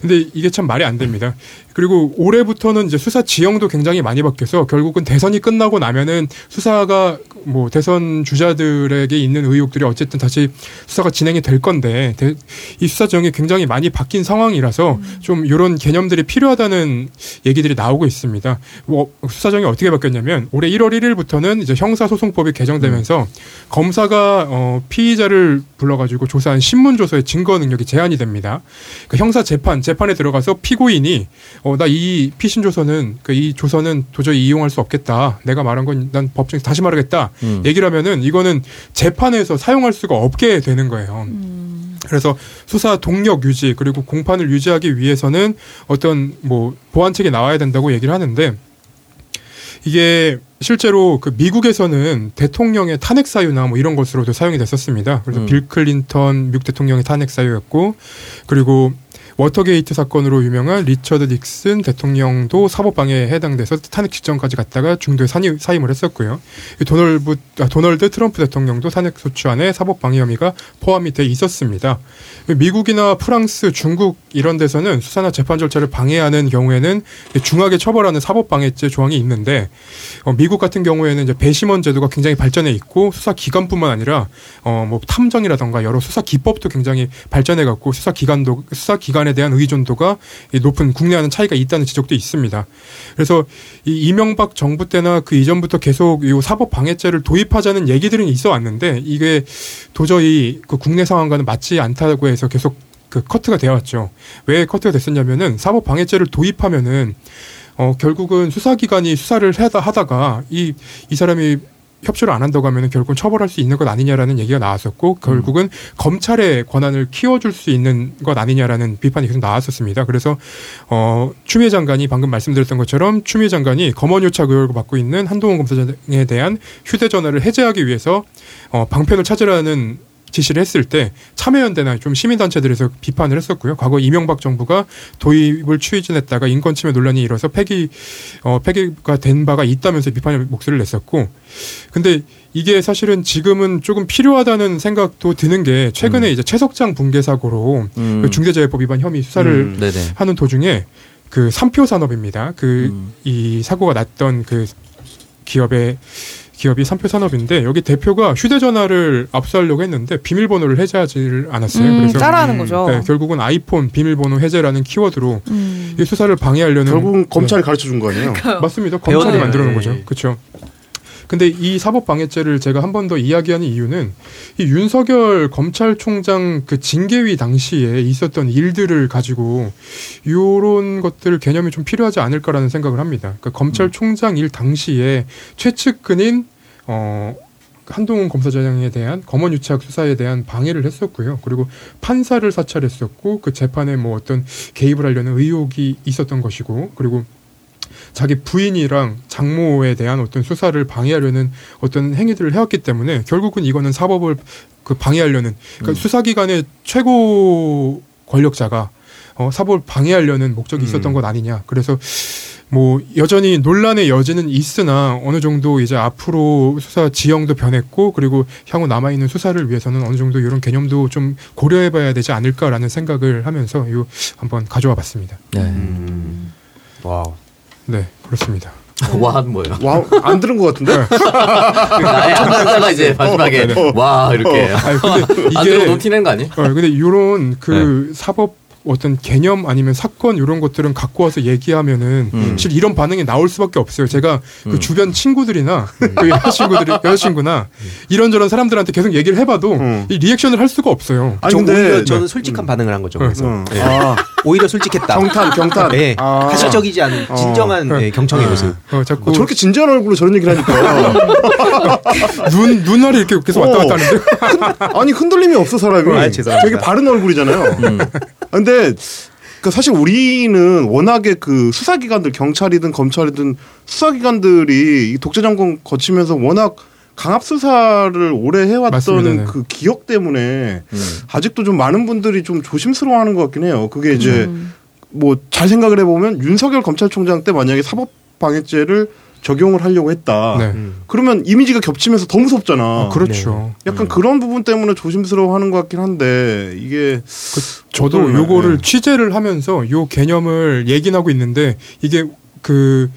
S5: 근데 이게 참 말이 안 됩니다. 그리고 올해부터는 이제 수사 지형도 굉장히 많이 바뀌어서 결국은 대선이 끝나고 나면은 수사가 뭐 대선 주자들에게 있는 의혹들이 어쨌든 다시 수사가 진행이 될 건데 대- 이 수사 지형이 굉장히 많이 바뀐 상황이라서 좀 이런 개념들이 필요하다는 얘기들이 나오고 있습니다. 뭐 수사 지형이 어떻게 바뀌었냐면 올해 1월 1일부터는 이제 형사소송법이 개정되면서 검사가 어, 피의자를 불러가지고 조사한 신문 조서의 증거 능력이 제한이 됩니다. 그 형사 재판 재판에 들어가서 피고인이 어, 나 이 피신 조서는 그 이 조서는 도저히 이용할 수 없겠다. 내가 말한 건 난 법정에서 다시 말하겠다.
S3: 음.
S5: 얘기를 하면은 이거는 재판에서 사용할 수가 없게 되는 거예요. 그래서 수사 동력 유지 그리고 공판을 유지하기 위해서는 어떤 뭐 보완책이 나와야 된다고 얘기를 하는데 이게 실제로 그 미국에서는 대통령의 탄핵 사유나 뭐 이런 것으로도 사용이 됐었습니다. 그래서
S3: 음.
S5: 빌 클린턴 미국 대통령의 탄핵 사유였고 그리고 워터게이트 사건으로 유명한 리처드 닉슨 대통령도 사법방해에 해당돼서 탄핵 직전까지 갔다가 중도에 사임, 사임을 했었고요. 이 도널드, 아, 도널드 트럼프 대통령도 탄핵 소추 안에 사법방해 혐의가 포함이 돼 있었습니다. 미국이나 프랑스, 중국 이런 데서는 수사나 재판 절차를 방해하는 경우에는 중하게 처벌하는 사법방해죄 조항이 있는데 어, 미국 같은 경우에는 이제 배심원 제도가 굉장히 발전해 있고 수사 기관뿐만 아니라 어, 뭐 탐정이라던가 여러 수사 기법도 굉장히 발전해 갖고 수사 기관도 수사 기관 에 대한 의존도가 이 높은 국내와는 차이가 있다는 지적도 있습니다. 그래서 이 이명박 정부 때나 그 이전부터 계속 이 사법 방해죄를 도입하자는 얘기들은 있어 왔는데 이게 도저히 그 국내 상황과는 맞지 않다고 해서 계속 그 커트가 되어 왔죠. 왜 커트가 됐었냐면은 사법 방해죄를 도입하면은 어, 결국은 수사기관이 수사를 하다, 하다가 이, 이 사람이 협조를 안 한다고 하면 결국은 처벌할 수 있는 것 아니냐라는 얘기가 나왔었고 결국은 검찰의 권한을 키워줄 수 있는 것 아니냐라는 비판이 계속 나왔었습니다. 그래서 어 추미애 장관이 방금 말씀드렸던 것처럼 추미애 장관이 검언유착 의혹을 받고 있는 한동훈 검사장에 대한 휴대전화를 해제하기 위해서 어 방편을 찾으라는 지시를 했을 때 참여연대나 좀 시민단체들에서 비판을 했었고요. 과거 이명박 정부가 도입을 추진했다가 인권 침해 논란이 일어서 폐기 어 폐기가 된 바가 있다면서 비판의 목소리를 냈었고 근데 이게 사실은 지금은 조금 필요하다는 생각도 드는 게 최근에 이제 최석장 붕괴 사고로
S3: 음.
S5: 그 중대재해법 위반 혐의 수사를
S4: 음.
S5: 하는 도중에 그 삼표 산업입니다. 그
S3: 음.
S5: 이 사고가 났던 그 기업의 기업이 삼표 산업인데 여기 대표가 휴대전화를 압수하려고 했는데 비밀번호를 해제하지 않았어요.
S1: 음,
S5: 그래서
S1: 따라하는 거죠.
S5: 네, 결국은 아이폰 비밀번호 해제라는 키워드로
S1: 음.
S5: 이 수사를 방해하려는
S4: 결국은 검찰이 가르쳐 준 거 아니에요?
S5: 네, 맞습니다. 검찰이 만들어 놓은
S3: 예,
S5: 거죠.
S3: 예.
S5: 그렇죠. 근데 이 사법 방해죄를 제가 한 번 더 이야기하는 이유는 이 윤석열 검찰총장 그 징계위 당시에 있었던 일들을 가지고 요런 것들 개념이 좀 필요하지 않을까라는 생각을 합니다. 그러니까 검찰총장 일 당시에 최측근인 어 한동훈 검사장에 대한 검언유착 수사에 대한 방해를 했었고요. 그리고 판사를 사찰했었고 그 재판에 뭐 어떤 개입을 하려는 의혹이 있었던 것이고 그리고 자기 부인이랑 장모에 대한 어떤 수사를 방해하려는 어떤 행위들을 해왔기 때문에 결국은 이거는 사법을 그 방해하려는 그러니까 수사기관의 최고 권력자가 어, 사법을 방해하려는 목적이 있었던 것 아니냐. 그래서 뭐 여전히 논란의 여지는 있으나 어느 정도 이제 앞으로 수사 지형도 변했고 그리고 향후 남아 있는 수사를 위해서는 어느 정도 이런 개념도 좀 고려해 봐야 되지 않을까라는 생각을 하면서 이 한번 가져와 봤습니다.
S3: 네.
S2: 음. Wow.
S5: 네 그렇습니다.
S3: 와한 뭐예요?
S4: 와, 안 들은 것 같은데?
S3: 나의 한자가 이제 마지막에 와 이렇게
S5: 아니, 근데
S3: 안
S5: 이게-
S3: 들어 놓티는 거 아니에요?
S5: 어, 근데 이런 그 사법 어떤 개념 아니면 사건 이런 것들은 갖고 와서 얘기하면은
S3: 음.
S5: 사실 이런 반응이 나올 수밖에 없어요. 제가 그
S3: 음.
S5: 주변 친구들이나 그 여자친구들이 여자친구나 이런저런 사람들한테 계속 얘기를 해봐도
S4: 음.
S5: 이 리액션을 할 수가 없어요.
S4: 아니,
S2: 저
S4: 근데-
S2: 오히려 저는 솔직한 반응을 한 거죠. 그래서
S4: 음.
S2: 예.
S4: 아,
S2: 오히려 솔직했다.
S4: 경탄, 경탄.
S2: 예.
S4: 아.
S2: 가시적이지 않은 진정한
S5: 어.
S2: 예, 경청의 모습.
S5: 어, 자꾸
S4: 어, 저렇게 진지한 얼굴로 저런 얘기를 하니까.
S5: 눈 눈알이 이렇게 계속 왔다 갔다
S4: 어.
S5: 하는데
S4: 아니, 흔들림이 없어, 사람이.
S2: 아, 죄송합니다.
S4: 되게 바른 얼굴이잖아요.
S3: 음.
S4: 근데, 그 사실 우리는 워낙에 그 수사기관들, 경찰이든 검찰이든 수사기관들이 이 독재정권 거치면서 워낙 강압 수사를 오래 해왔던
S5: 맞습니다, 네.
S4: 그 기억 때문에
S3: 음.
S4: 아직도 좀 많은 분들이 좀 조심스러워하는 것 같긴 해요. 그게 이제
S1: 음.
S4: 뭐잘 생각을 해보면 윤석열 검찰총장 때 만약에 사법 방해죄를 적용을 하려고 했다.
S5: 네.
S2: 음.
S4: 그러면 이미지가 겹치면서 더 무섭잖아.
S5: 어, 그렇죠.
S4: 약간 그런 부분 때문에 조심스러워하는 것 같긴 한데 이게
S5: 저도
S4: 어떠나요?
S5: 요거를
S4: 네.
S5: 취재를 하면서 요 개념을 얘기는 하고 있는데 이게 그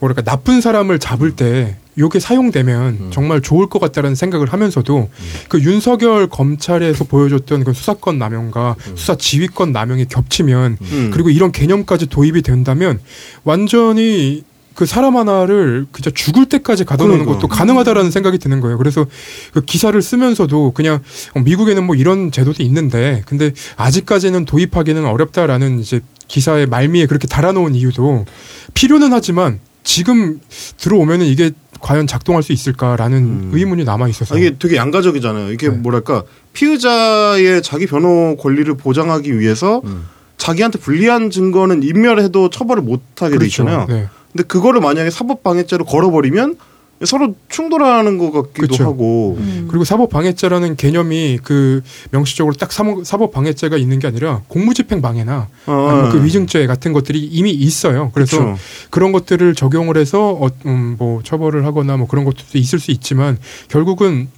S5: 뭐랄까 나쁜 사람을 잡을 때 요게 사용되면
S3: 음.
S5: 정말 좋을 것 같다는 생각을 하면서도 그 윤석열 검찰에서 보여줬던 그 수사권 남용과 수사 지휘권 남용이 겹치면
S4: 음.
S5: 그리고 이런 개념까지 도입이 된다면 완전히 그 사람 하나를 진짜 죽을 때까지 가둬놓는
S4: 그러니까.
S5: 것도 가능하다라는 생각이 드는 거예요. 그래서 그 기사를 쓰면서도 그냥 어, 미국에는 뭐 이런 제도도 있는데 근데 아직까지는 도입하기는 어렵다라는 이제 기사의 말미에 그렇게 달아놓은 이유도 필요는 하지만 지금 들어오면은 이게 과연 작동할 수 있을까라는
S4: 음.
S5: 의문이 남아 있어서
S4: 아, 이게 되게 양가적이잖아요. 이게
S5: 네.
S4: 뭐랄까 피의자의 자기 변호 권리를 보장하기 위해서
S3: 음.
S4: 자기한테 불리한 증거는 인멸해도 처벌을 못하게 돼
S5: 그렇죠.
S4: 있잖아요.
S5: 네.
S4: 근데 그거를 만약에 사법 방해죄로 걸어버리면 서로 충돌하는 것 같기도
S5: 그렇죠.
S4: 하고.
S1: 음.
S5: 그리고 사법 방해죄라는 개념이 그 명시적으로 딱 사모- 사법방해죄가 있는 게 아니라 공무집행 방해나
S4: 어,
S5: 아니면 그 위증죄 같은 것들이 이미 있어요. 그래서
S4: 그렇죠.
S5: 그런 것들을 적용을 해서 어, 음, 뭐 처벌을 하거나 뭐 그런 것도 있을 수 있지만 결국은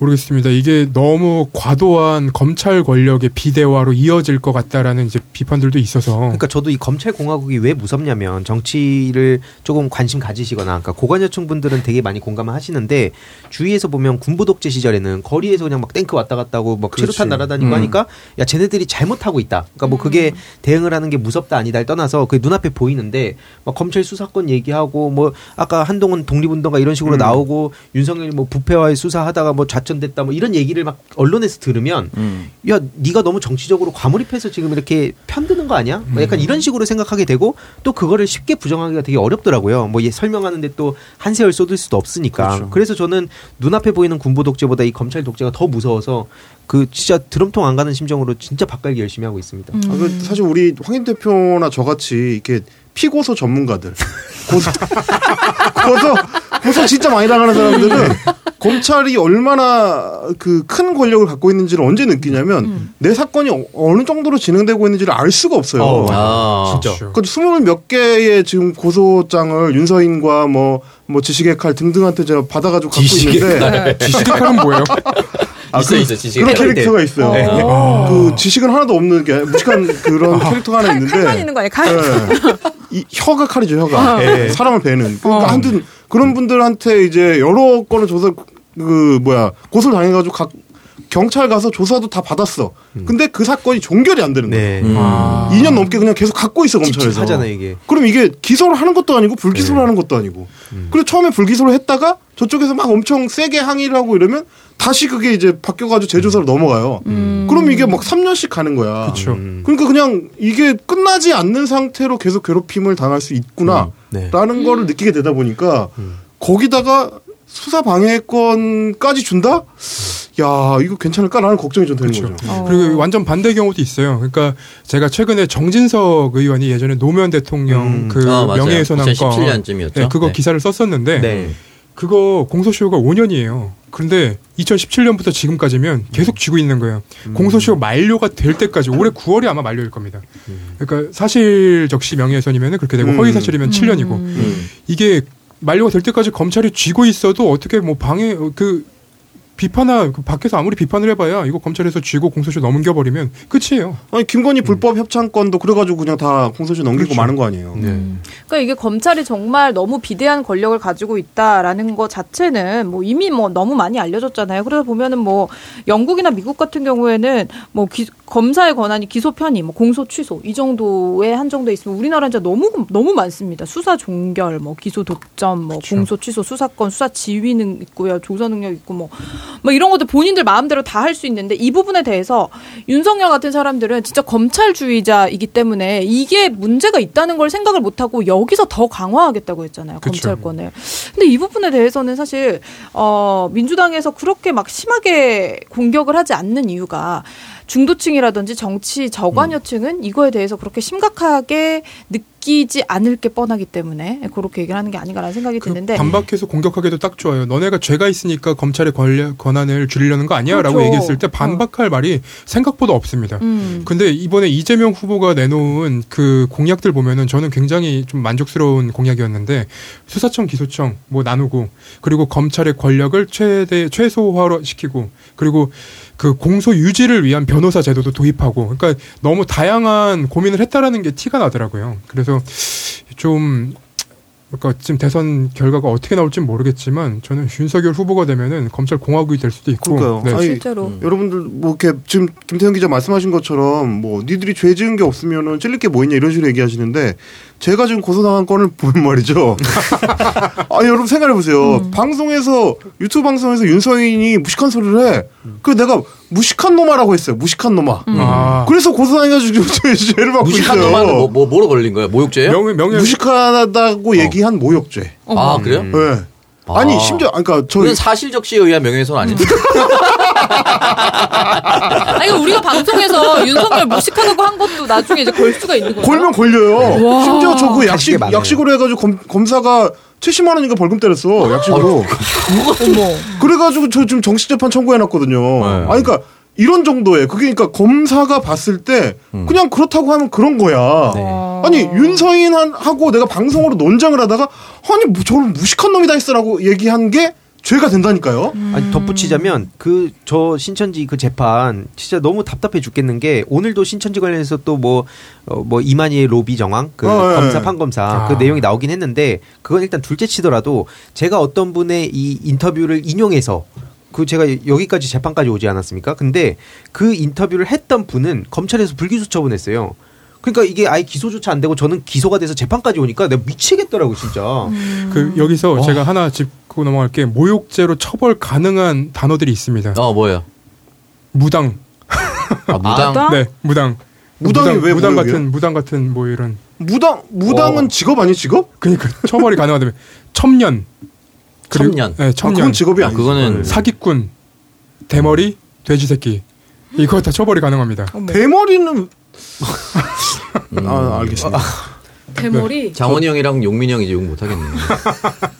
S5: 모르겠습니다. 이게 너무 과도한 검찰 권력의 비대화로 이어질 것 같다라는 이제 비판들도 있어서
S2: 그러니까 저도 이 검찰 공화국이 왜 무섭냐면 정치를 조금 관심 가지시거나 그러니까 고관여층 분들은 되게 많이 공감을 하시는데 주위에서 보면 군부 독재 시절에는 거리에서 그냥 막 탱크 왔다 갔다 하고 막
S4: 그렇지.
S2: 최루탄 날아다니고
S3: 음.
S2: 하니까 야 쟤네들이 잘못하고 있다. 그러니까 뭐 그게 대응을 하는 게 무섭다 아니다를 떠나서 그게 눈앞에 보이는데 막 검찰 수사권 얘기하고 뭐 아까 한동훈 독립운동가 이런 식으로
S4: 음.
S2: 나오고 윤석열이 뭐 부패와의 수사하다가 뭐 좌천 작전됐다 뭐 이런 얘기를 막 언론에서 들으면
S3: 음.
S2: 야 네가 너무 정치적으로 과몰입해서 지금 이렇게 편드는 거 아니야? 뭐 약간 이런 식으로 생각하게 되고 또 그거를 쉽게 부정하기가 되게 어렵더라고요. 뭐 얘 설명하는데 또 한세월 쏟을 수도 없으니까. 그래서 저는 눈앞에 보이는 군부 독재보다 이 검찰 독재가 더 무서워서 그 진짜 드럼통 안 가는 심정으로 진짜 바깔기 열심히 하고 있습니다.
S4: 아, 그 사실 우리 황인 대표나 저같이 이렇게 피고소 전문가들 고소 고소 고소 진짜 많이 당하는 사람들은 검찰이 얼마나 그 큰 권력을 갖고 있는지를 언제 느끼냐면 내 사건이 어- 어느 정도로 진행되고 있는지를 알 수가 없어요.
S2: 어,
S3: 아,
S5: 진짜.
S4: 그 스물 몇 개의 지금 고소장을 윤서인과 뭐, 뭐 지식의 칼 등등한테 제가 받아가지고 갖고
S3: 지식의
S4: 있는데.
S5: 지식의 칼은 뭐예요?
S4: 아,
S3: 있어,
S4: 그,
S3: 있어, 지식의
S4: 그런
S3: 칼.
S4: 캐릭터가 있어요.
S3: 네.
S4: 그 지식은 하나도 없는 게 무식한 그런 캐릭터가 하나 있는데.
S1: 칼만 있는 거 아니에요? 칼.
S4: 네. 이 혀가 칼이죠, 혀가.
S2: 네.
S4: 사람을 베는. 그러니까
S1: 어.
S4: 하여튼 그런 분들한테 이제 여러 건을 조사, 그, 뭐야, 고소를 당해가지고 각, 경찰 가서 조사도 다 받았어. 근데 그 사건이 종결이 안 되는 거예요.
S2: 네.
S3: 음.
S5: 아.
S4: 2년 넘게 그냥 계속 갖고 있어, 검찰에서.
S2: 찝찝하잖아 이게.
S4: 그럼 이게 기소를 하는 것도 아니고 불기소를 하는 것도 아니고. 그리고 처음에 불기소를 했다가 저쪽에서 막 엄청 세게 항의를 하고 이러면 다시 그게 이제 바뀌어가지고 재조사로 넘어가요. 그럼 이게 막 3년씩 가는 거야.
S5: 그쵸.
S2: 음.
S4: 그러니까 그냥 이게 끝나지 않는 상태로 계속 괴롭힘을 당할 수 있구나.
S2: 네.
S4: 라는 거를 느끼게 되다 보니까 거기다가 수사 방해권까지 준다? 야, 이거 괜찮을까라는 걱정이 좀 되는
S5: 그쵸.
S4: 거죠.
S1: 어.
S5: 그리고 완전 반대 경우도 있어요. 그러니까 제가 최근에 정진석 의원이 예전에 노무현 대통령
S2: 음.
S5: 그
S3: 아.
S5: 명예훼손한 건
S3: 2017년쯤이었죠.
S5: 네, 그거
S3: 네.
S5: 기사를 썼었는데
S2: 네.
S5: 그거 공소시효가 5년이에요. 그런데 2017년부터 지금까지면 계속 쥐고 있는 거예요. 공소시효 만료가 될 때까지 올해 9월이 아마 만료일 겁니다. 그러니까 사실 적시 명예훼손이면 그렇게 되고
S4: 음.
S5: 허위 사실이면 7년이고
S3: 음.
S5: 이게 만료가 될 때까지 검찰이 쥐고 있어도 어떻게 뭐 방해 그 비판하 그 밖에서 아무리 비판을 해봐야 이거 검찰에서 쥐고 공소시효 넘겨버리면 끝이에요.
S4: 아니, 김건희 불법 협찬건도 그래가지고 그냥 다 공소시 넘기고
S5: 그렇죠.
S4: 마는 거 아니에요.
S2: 네.
S1: 그러니까 이게 검찰이 정말 너무 비대한 권력을 가지고 있다라는 것 자체는 뭐 이미 뭐 너무 많이 알려졌잖아요. 그래서 보면은 뭐 영국이나 미국 같은 경우에는 뭐 기- 검사의 권한이 기소 편의, 뭐 공소 취소 이 정도에 한정돼 있으면 우리나라는 진짜 너무 너무 많습니다. 수사 종결, 뭐 기소 독점, 뭐 공소 취소, 수사권, 수사 지휘는 있고요, 조사 능력 있고 뭐뭐 이런 것들 본인들 마음대로 다 할 수 있는데 이 부분에 대해서 윤석열 같은 사람들은 진짜 검찰주의자이기 때문에 이게 문제가 있다는 걸 생각을 못 하고 여기서 더 강화하겠다고 했잖아요
S5: 그쵸.
S1: 검찰권을. 근데 이 부분에 대해서는 사실 어 민주당에서 그렇게 막 심하게 공격을 하지 않는 이유가 중도층이라든지 정치 저관여층은 이거에 대해서 그렇게 심각하게 느끼 지 않을 게 뻔하기 때문에 그렇게 얘기를 하는 게 아닌가라는 생각이
S5: 그
S1: 드는데
S5: 반박해서 공격하기도 딱 좋아요. 너네가 죄가 있으니까 검찰의 권력, 권한을 줄이려는 거 아니야라고
S1: 그렇죠.
S5: 얘기했을 때 반박할 말이 생각보다 없습니다.
S1: 음.
S5: 근데 이번에 이재명 후보가 내놓은 그 공약들 보면은 저는 굉장히 좀 만족스러운 공약이었는데 수사청 기소청 뭐 나누고 그리고 검찰의 권력을 최대 최소화로 시키고 그리고 그 공소 유지를 위한 변호사 제도도 도입하고 그러니까 너무 다양한 고민을 했다라는 게 티가 나더라고요. 그래서 좀 그러니까 지금 대선 결과가 어떻게 나올지 모르겠지만 저는 윤석열 후보가 되면은 검찰 공화국이 될 수도 있고
S4: 그러니까요.
S5: 네.
S4: 아니,
S1: 실제로
S4: 여러분들 뭐 이렇게 지금 김태현 기자 말씀하신 것처럼 뭐 니들이 죄 지은 게 없으면은 찔릴 게 뭐 있냐 이런 식으로 얘기하시는데 제가 지금 고소당한 건을 보면 말이죠. 아니 여러분 생각해 보세요. 방송에서 유튜브 방송에서 윤서인이 무식한 소리를 해. 그 내가 무식한 놈아라고 했어요. 무식한 놈아.
S5: 아.
S4: 그래서 고소당해가지고 죄- 죄를 받고
S3: 무식한
S4: 있어요.
S3: 놈은 뭐, 뭐 뭐 로 걸린 거예요? 모욕죄요?
S5: 명예 명예
S4: 무식하다고 얘기한 모욕죄.
S3: 아 그래요?
S5: 음.
S4: 네. 아니
S3: 아.
S4: 심지어 그러니까 저
S3: 그건 사실적시에 의한 명예훼손 아니에요?
S1: 아니 우리가 방송에서 윤석열 무식하다고 한 것도 나중에 이제 걸 수가 있는 거예요.
S4: 걸면 걸려요.
S1: 와.
S4: 심지어 저그
S2: 가시게
S4: 약식. 약식으로 해가지고 검, 검사가 70만 원인가 벌금 때렸어 약식으로.
S1: 어머.
S4: 그래가지고 저 지금 정식 재판 청구해놨거든요. 아니 그러니까 이런 정도에 그게 그러니까 검사가 봤을 때 그냥 그렇다고 하면 그런 거야.
S1: 어.
S4: 아니 윤서인 한- 하고 내가 방송으로 논쟁을 하다가 아니 뭐 저런 무식한 놈이다 했어라고 얘기한 게 죄가 된다니까요.
S2: 아니 덧붙이자면 그 저 신천지 그 재판 진짜 너무 답답해 죽겠는 게 오늘도 신천지 관련해서 또뭐 어, 뭐 이만희의 로비 정황 그
S4: 어, 예.
S2: 검사 판검사 그
S5: 아.
S2: 내용이 나오긴 했는데 그건 일단 둘째 치더라도 제가 어떤 분의 이 인터뷰를 인용해서 그 제가 여기까지 재판까지 오지 않았습니까? 근데 그 인터뷰를 했던 분은 검찰에서 불기소 처분했어요. 그러니까 이게 아예 기소조차 안 되고 저는 기소가 돼서 재판까지 오니까 내가 미치겠더라고 진짜.
S5: 그 여기서 제가 하나 짚고 넘어갈 게 모욕죄로 처벌 가능한 단어들이 있습니다.
S3: 어 뭐예요?
S5: 무당.
S3: 아 무당.
S1: 무당?
S5: 네, 무당.
S4: 무당이
S5: 무당,
S4: 왜
S5: 무당
S4: 모욕이에요?
S5: 같은 무당 같은 뭐 이런
S4: 무당 무당은
S3: 어.
S4: 직업 아니 직업?
S5: 그러니까 처벌이 가능하다면 첨년. 그리고-
S3: 첨년.
S5: 네,
S4: 아,
S5: 첨년.
S4: 그건 직업이
S3: 아,
S4: 아니죠.
S3: 그거는
S5: 사기꾼. 대머리, 돼지 새끼. 이거 다 처벌이 가능합니다.
S4: 대머리는 아 알겠습니다.
S1: 대머리.
S3: 장원이 형이랑 용민이 형이 이제 욕 못하겠네.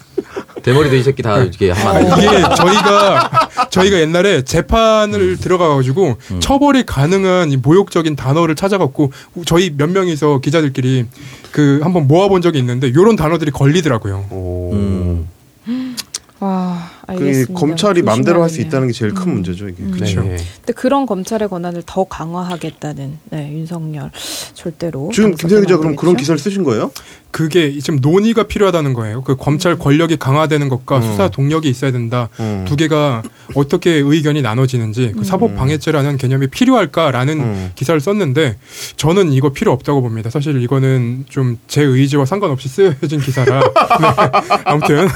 S3: 대머리도 이 새끼 다 이렇게 하면 안 돼.
S5: 이게 저희가 저희가 옛날에 재판을 들어가가지고 처벌이 가능한 이 모욕적인 단어를 찾아갖고 저희 몇 명이서 기자들끼리 그 한번 모아본 적이 있는데 요런 단어들이 걸리더라고요.
S3: 음.
S1: 와,
S4: 그
S1: 알겠습니다.
S4: 검찰이 맘대로 할 수. 있다는 게 제일 큰 문제죠 이게.
S5: 그렇죠.
S2: 네.
S1: 근데 그런 검찰의 권한을 더 강화하겠다는 네, 윤석열 절대로
S4: 지금 김태현 기자 그럼
S1: 안
S4: 그런
S1: 되겠죠?
S4: 기사를 쓰신 거예요?
S5: 그게 지금 논의가 필요하다는 거예요. 그 검찰 권력이 강화되는 것과
S4: 음.
S5: 수사 동력이 있어야 된다.
S4: 음.
S5: 두 개가 어떻게 의견이 나눠지는지 그 사법 방해죄라는 개념이 필요할까라는
S4: 음.
S5: 기사를 썼는데 저는 이거 필요 없다고 봅니다. 사실 이거는 좀 제 의지와 상관없이 쓰여진 기사라. 네. 아무튼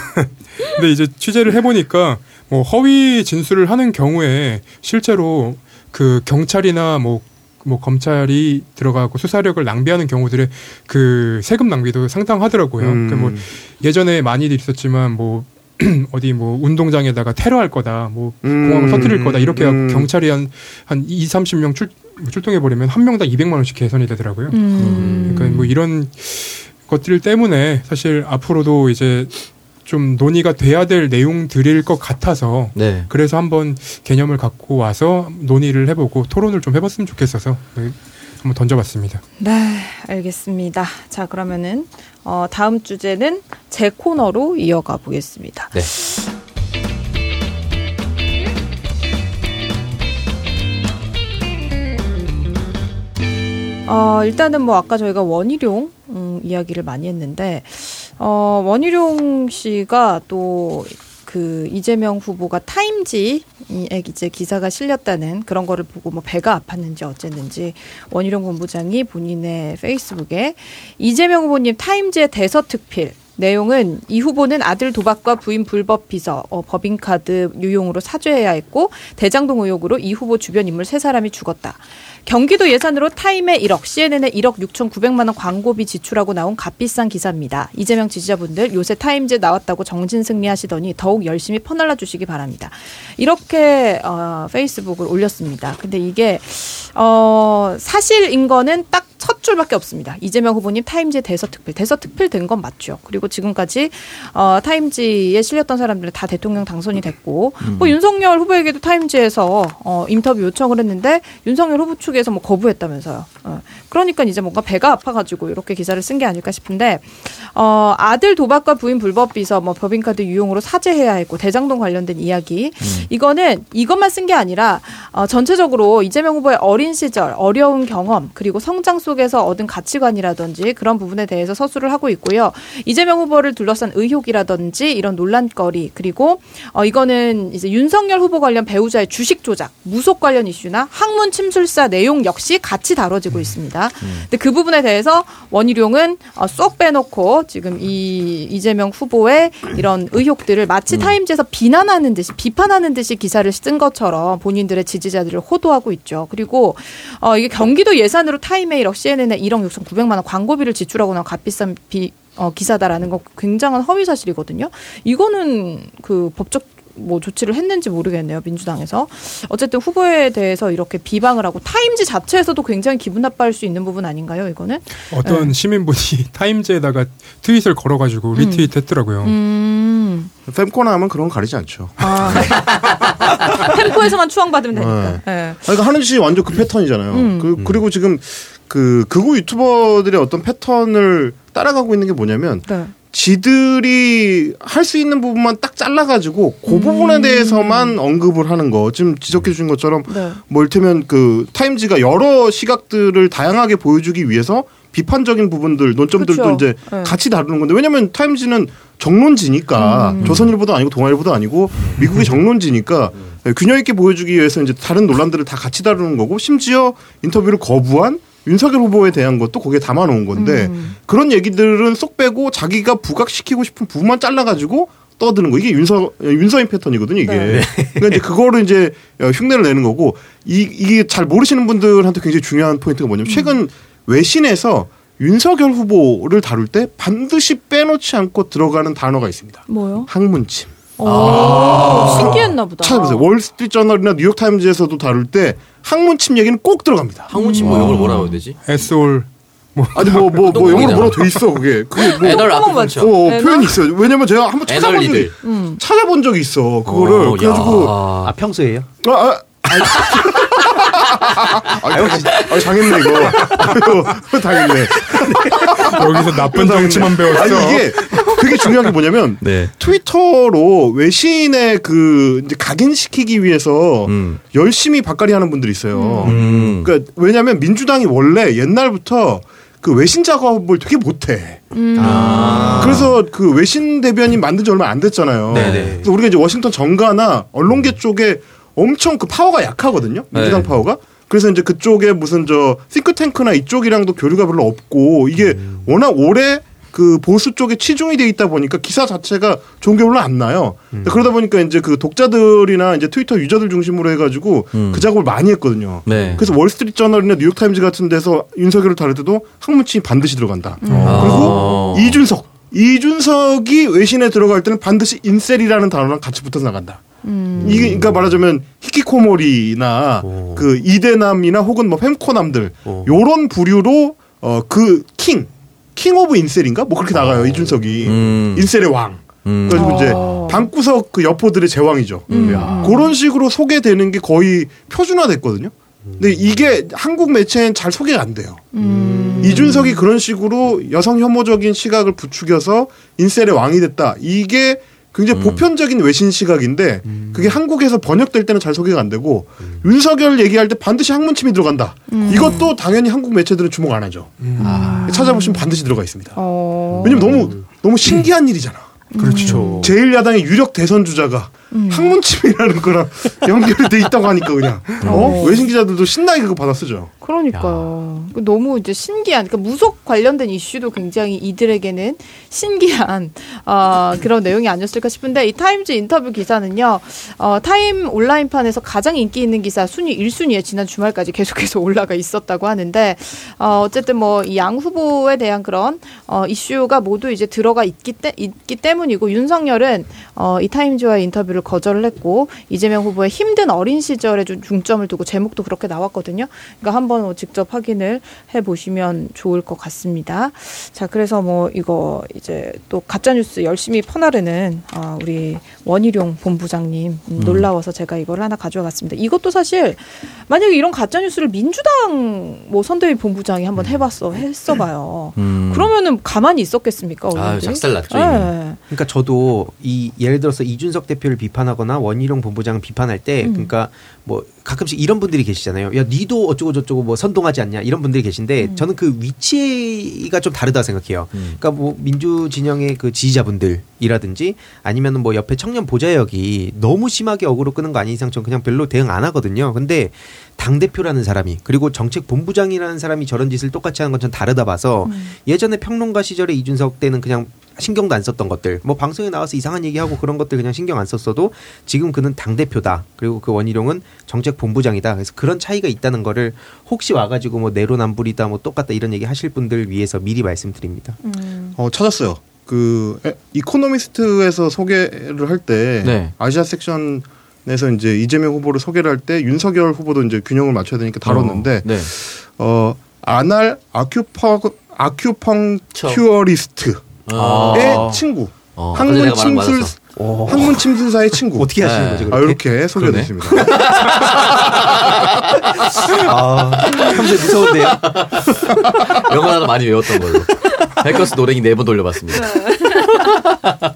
S5: 근데 이제 취재를 해보니까 뭐 허위 진술을 하는 경우에 실제로 그 경찰이나 뭐뭐 검찰이 들어가고 수사력을 낭비하는 경우들의 그 세금 낭비도 상당하더라고요.
S4: 음.
S5: 그뭐 예전에 많이 있었지만 뭐 어디 뭐 운동장에다가 테러할 거다, 뭐
S4: 음.
S5: 공항을 터뜨릴 거다 이렇게
S4: 음.
S5: 경찰이 한한 2, 30명 출 출동해 버리면 한 명당 200만 원씩 개선이 되더라고요.
S1: 음.
S5: 그러니까 뭐 이런 것들 때문에 사실 앞으로도 이제 좀 논의가 돼야 될 내용들일 것 같아서
S3: 네.
S5: 그래서 한번 개념을 갖고 와서 논의를 해보고 토론을 좀 해봤으면 좋겠어서 네, 한번 던져봤습니다.
S1: 네, 알겠습니다. 자, 그러면은 어, 다음 주제는 제 코너로 이어가 보겠습니다.
S3: 네.
S1: 어, 일단은 뭐 아까 저희가 원희룡 음, 이야기를 많이 했는데 어, 원희룡 씨가 또 그 이재명 후보가 타임지에 이제 기사가 실렸다는 그런 거를 보고 뭐 배가 아팠는지 어쨌는지 원희룡 본부장이 본인의 페이스북에 이재명 후보님 타임지의 대서특필 내용은 이 후보는 아들 도박과 부인 불법 비서, 어, 법인카드 유용으로 사죄해야 했고 대장동 의혹으로 이 후보 주변 인물 세 사람이 죽었다. 경기도 예산으로 타임에 1억, CNN에 1억 6,900만 원 광고비 지출하고 나온 값비싼 기사입니다. 이재명 지지자분들 요새 타임즈에 나왔다고 정신승리하시더니 더욱 열심히 퍼날라 주시기 바랍니다. 이렇게 어, 페이스북을 올렸습니다. 근데 이게 어, 사실인 거는 딱 첫 줄밖에 없습니다. 이재명 후보님 타임지에 대서 특필, 대서 특필 된 건 맞죠. 그리고 지금까지 어, 타임지에 실렸던 사람들은 다 대통령 당선이 됐고, 뭐 윤석열 후보에게도 타임지에서 어, 인터뷰 요청을 했는데 윤석열 후보 측 에서 뭐 거부했다면서요. 어, 그러니까 이제 뭔가 배가 아파가지고 이렇게 기사를 쓴 게 아닐까 싶은데 어, 아들 도박과 부인 불법 비서, 뭐 법인카드 유용으로 사죄해야 했고 대장동 관련된 이야기 이거는 이것만 쓴 게 아니라 어, 전체적으로 이재명 후보의 어린 시절 어려운 경험 그리고 성장 속에서 얻은 가치관이라든지 그런 부분에 대해서 서술을 하고 있고요. 이재명 후보를 둘러싼 의혹이라든지 이런 논란거리 그리고 어, 이거는 이제 윤석열 후보 관련 배우자의 주식 조작, 무속 관련 이슈나 학문 침술사 내용 역시 같이 다뤄지고 있습니다. 근데 그 부분에 대해서 원희룡은 어, 쏙 빼놓고 지금 이 이재명 후보의 이런 의혹들을 마치 타임즈에서 비난하는 듯이 비판하는 듯이 기사를 쓴 것처럼 본인들의 지지자들을 호도하고 있죠. 그리고 어, 이게 경기도 예산으로 타임에 1억 CNN에 1억 6,900만 원 광고비를 지출하고 나온 값비싼 비, 어, 기사다라는 거 굉장한 허위 사실이거든요. 이거는 그 법적 뭐 조치를 했는지 모르겠네요 민주당에서 어쨌든 후보에 대해서 이렇게 비방을 하고 타임지 자체에서도 굉장히 기분 나빠할 수 있는 부분 아닌가요 이거는
S5: 어떤 시민분이 타임즈에다가 트윗을 걸어가지고 리트윗했더라고요.
S1: 음
S4: fem코나 하면 그런 거 가리지 않죠.
S1: 아. 템포에서만 추앙받으면 되니까 예.
S4: 아니, 그러니까 하는 짓이 완전 그 패턴이잖아요.
S1: 음.
S4: 그, 그리고 지금 그 극우 유튜버들의 어떤 패턴을 따라가고 있는 게 뭐냐면
S1: 네.
S4: 지들이 할 수 있는 부분만 딱 잘라가지고 그 부분에 대해서만 언급을 하는 거. 지금 지적해 주신 것처럼
S1: 네.
S4: 뭐 일테면 그 타임지가 여러 시각들을 다양하게 보여주기 위해서 비판적인 부분들 논점들도
S1: 그쵸.
S4: 이제
S1: 네.
S4: 같이 다루는 건데 왜냐면 타임지는 정론지니까
S1: 음.
S4: 조선일보도 아니고 동아일보도 아니고 미국의 정론지니까 네, 균형 있게 보여주기 위해서 이제 다른 논란들을 다 같이 다루는 거고 심지어 인터뷰를 거부한 윤석열 후보에 대한 것도 거기에 담아놓은 건데
S1: 음.
S4: 그런 얘기들은 쏙 빼고 자기가 부각시키고 싶은 부분만 잘라가지고 떠드는 거 이게 윤서 윤서인 패턴이거든요 이게
S1: 네.
S4: 그러니까 이제 그거를 이제 어, 흉내를 내는 거고 이 이게 잘 모르시는 분들한테 굉장히 중요한 포인트가 뭐냐면 최근 외신에서 윤석열 후보를 다룰 때 반드시 빼놓지 않고 들어가는 단어가 있습니다.
S1: 뭐요?
S4: 항문침.
S1: 오, 신기했나 보다.
S4: 찾아보세요. 월스트리트저널이나 뉴욕타임즈에서도 다룰 때 항문침 얘기는 꼭 들어갑니다.
S3: 항문침 뭐 영어로 뭐라고 해야 되지?
S5: Asshole
S4: 아니 뭐 뭐뭐
S3: 똥구멍이잖아.
S4: 영어로 뭐라고 돼 있어 그게 그게 뭐
S3: anal acupuncture.
S4: 어,
S1: anal?
S4: 표현이 있어요. 왜냐면 제가 한번 찾아본 적이
S3: 애널리들.
S1: 음.
S4: 찾아본 적이 있어. 그거를
S3: 어,
S4: 그래가지고
S3: 야.
S2: 아 평소에요?
S4: 아, 아, 아, 아, 아, 당했네 이거. 당했네.
S5: 여기서 나쁜 정치만 배웠어.
S4: 아니 이게 되게 중요한 게 뭐냐면
S3: 네.
S4: 트위터로 외신에 그 이제 각인시키기 위해서
S3: 음.
S4: 열심히 박가리 하는 분들이 있어요.
S3: 음.
S4: 그러니까 왜냐하면 민주당이 원래 옛날부터 그 외신 작업을 되게 못해.
S1: 음.
S3: 아.
S4: 그래서 그 외신 대변인 만든 지 얼마 안 됐잖아요.
S3: 네네.
S4: 그래서 우리가 이제 워싱턴 정가나 언론계 쪽에 엄청 그 파워가 약하거든요. 민주당
S3: 네.
S4: 파워가. 그래서 이제 그쪽에 무슨 저 싱크탱크나 이쪽이랑도 교류가 별로 없고 이게 워낙 오래 그 보수 쪽에 치중이 돼 있다 보니까 기사 자체가 좋은 게 별로 안 나요. 그러다 보니까 이제 그 독자들이나 이제 트위터 유저들 중심으로 해가지고
S3: 음.
S4: 그 작업을 많이 했거든요.
S3: 네.
S4: 그래서 월스트리트 저널이나 뉴욕 타임즈 같은 데서 윤석열을 다룰 때도 항문침이 반드시 들어간다. 그리고
S3: 아.
S4: 이준석. 이준석이 외신에 들어갈 때는 반드시 incel이라는 단어랑 같이 붙어서 나간다.
S1: 음.
S4: 이게 그러니까 말하자면 히키코모리나
S2: 오.
S4: 그 이대남이나 혹은 뭐
S2: 오.
S4: 요런 부류로 어 그 king, king of incel인가 뭐 그렇게 나가요 이준석이
S3: 음.
S4: incel의 왕.
S3: 음.
S4: 그래가지고 이제
S1: 어.
S4: 방구석 그 여포들의 제왕이죠.
S1: 음.
S4: 그런 식으로 소개되는 게 거의 표준화됐거든요. 근데 이게 한국 매체엔 잘 소개가 안 돼요.
S1: 음.
S4: 이준석이 그런 식으로 여성 혐오적인 시각을 부추겨서 인셀의 왕이 됐다. 이게 굉장히 보편적인 외신 시각인데 그게 한국에서 번역될 때는 잘 소개가 안 되고 윤석열 얘기할 때 반드시 항문침이 들어간다. 이것도 당연히 한국 매체들은 주목 안 하죠. 찾아보시면 반드시 들어가 있습니다.
S1: 어.
S4: 왜냐면 너무 너무 신기한 일이잖아.
S5: 그렇죠.
S4: 제1야당의 유력 대선 주자가 항문침이라는 거랑 연결이 돼 있다고 하니까 그냥 어?
S1: 어.
S4: 외신 기자들도 신나게 그거 받아 쓰죠.
S1: 그러니까요. 너무 이제 신기한, 그러니까 무속 관련된 이슈도 굉장히 이들에게는 신기한 어, 그런 내용이 아니었을까 싶은데 이 타임즈 인터뷰 기사는요, 어, 타임 온라인판에서 가장 인기 있는 기사 순위 1순위에 지난 주말까지 계속해서 올라가 있었다고 하는데 어, 어쨌든 뭐 이 양 후보에 대한 그런 어, 이슈가 모두 이제 들어가 있기, 때, 있기 때문이고 윤석열은 어, 이 타임즈와의 인터뷰를 거절을 했고 이재명 후보의 힘든 어린 시절에 좀 중점을 두고 제목도 그렇게 나왔거든요. 그러니까 한번 뭐 직접 확인을 해 보시면 좋을 것 같습니다. 자, 그래서 뭐 이거 이제 또 가짜 뉴스 열심히 퍼나르는 아, 우리 원희룡 본부장님 음, 놀라워서 제가 이걸 하나 가져와봤습니다. 이것도 사실 만약에 이런 가짜 뉴스를 민주당 뭐 선대위 본부장이 한번 해봤어 했어봐요.
S3: 음.
S1: 그러면은 가만히 있었겠습니까?
S3: 아유,
S1: 언론들이?
S3: 작살났죠.
S1: 네.
S2: 그러니까 저도 이 예를 들어서 이준석 대표를 비판 하거나 원희룡 본부장을 비판할 때
S1: 음.
S2: 그러니까 뭐 가끔씩 이런 분들이 계시잖아요. 야 니도 어쩌고 저쩌고 뭐 선동하지 않냐 이런 분들이 계신데
S1: 음.
S2: 저는 그 위치가 좀 다르다 생각해요.
S3: 음.
S2: 그러니까 뭐 민주 진영의 그 지지자분들이라든지 아니면은 뭐 옆에 청년 보좌역이 너무 심하게 어그로 끄는 거 아닌 이상 전 그냥 별로 대응 안 하거든요. 근데 당 대표라는 사람이 그리고 정책 본부장이라는 사람이 저런 짓을 똑같이 하는 건 전 다르다 봐서 예전에 평론가 시절에 이준석 때는 그냥 신경도 안 썼던 것들 뭐 방송에 나와서 이상한 얘기하고 그런 것들 그냥 신경 안 썼어도 지금 그는 당 대표다 그리고 그 원희룡은 정책 본부장이다 그래서 그런 차이가 있다는 거를 혹시 와가지고 뭐 내로남불이다 뭐 똑같다 이런 얘기 하실 분들 위해서 미리 말씀드립니다.
S1: 음.
S4: 어 찾았어요. 그 에, 이코노미스트에서 소개를 할때
S3: 네.
S4: 아시아 섹션 에서 이제 이재명 후보를 소개를 할 때 윤석열 후보도 이제 균형을 맞춰야 되니까 다뤘는데
S3: 어, 네.
S4: 어 아날 아큐펑 아큐펑큐어리스트 의
S3: 어.
S4: 친구
S3: 어, 거
S4: 침술. 항문 침술사의 친구
S2: 어떻게 하시는
S3: 네.
S2: 거죠?
S4: 아,
S2: 그렇게?
S4: 이렇게 소개가 됐습니다.
S2: 아, 평소에 무서운데요?
S3: 영어 하나 많이 외웠던 걸로. 헬커스 노랭이 네 번 돌려봤습니다.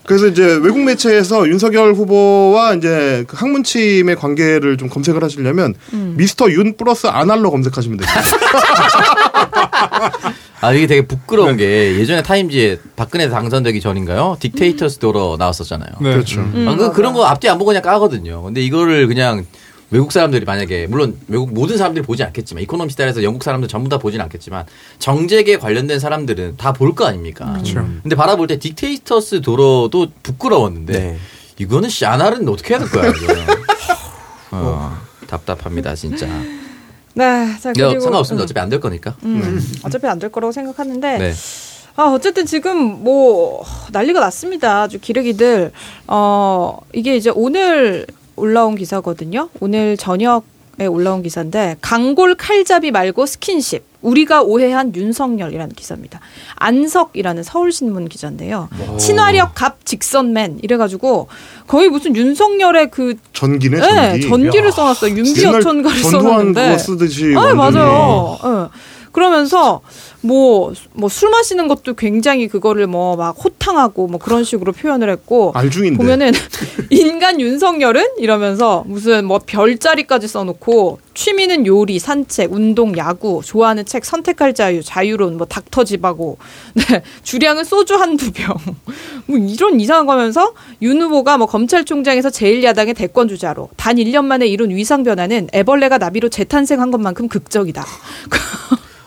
S4: 그래서 이제 외국 매체에서 윤석열 후보와 이제 그 항문침의 관계를 좀 검색을 하시려면 미스터 윤 플러스 아날로 검색하시면 됩니다.
S3: 아 이게 되게 부끄러운 게 예전에 타임지에 박근혜 당선되기 전인가요? 딕테이터스 도러 나왔었잖아요.
S5: 네.
S4: 그렇죠.
S3: 아, 그, 그런 거 앞뒤 안 보고 그냥 까거든요. 근데 이거를 그냥 외국 사람들이 만약에 물론 외국 모든 사람들이 보지 않겠지만 이코노미스타 에서 영국 사람들 전부 다 보진 않겠지만 정책에 관련된 사람들은 다 볼 거 아닙니까?
S5: 그렇죠.
S3: 근데 바라볼 때 딕테이터스 도로도 부끄러웠는데
S2: 네.
S3: 이거는 샤날은 어떻게 해야 될 거야 이거. 어, 답답합니다 진짜.
S1: 네, 자 그리고
S3: 상관없습니다.
S1: 음,
S3: 어차피 안 될 거니까.
S1: 음, 어차피 안 될 거라고 생각하는데
S3: 네.
S1: 아, 어쨌든 지금 뭐 난리가 났습니다. 아주 기레기들. 어, 이게 이제 오늘 올라온 기사거든요. 오늘 저녁에 올라온 기사인데 강골 칼잡이 말고 스킨십. 우리가 오해한 윤석열이라는 기사입니다. 안석이라는 서울신문 기자인데요. 친화력 갑 직선맨 이래가지고 거의 무슨 윤석열의 그
S4: 전기네
S1: 네,
S4: 전기.
S1: 전기를 써놨어요. 윤기어천가를 써놨는데.
S4: 쓰듯이
S1: 아. 맞아요. 예. 그러면서 뭐 뭐 술 마시는 것도 굉장히 그거를 뭐 막 호탕하고 뭐 그런 식으로 표현을 했고
S4: 알중인데.
S1: 보면은 인간 윤석열은 이러면서 무슨 뭐 별자리까지 써놓고 취미는 요리, 산책, 운동, 야구, 좋아하는 책, 선택할 자유, 자유론, 뭐 닥터집하고 네 주량은 소주 한두 병, 뭐 이런 이상한 거면서 윤 후보가 뭐 검찰총장에서 제1야당의 대권 주자로 단 1년 만에 이룬 위상 변화는 애벌레가 나비로 재탄생한 것만큼 극적이다.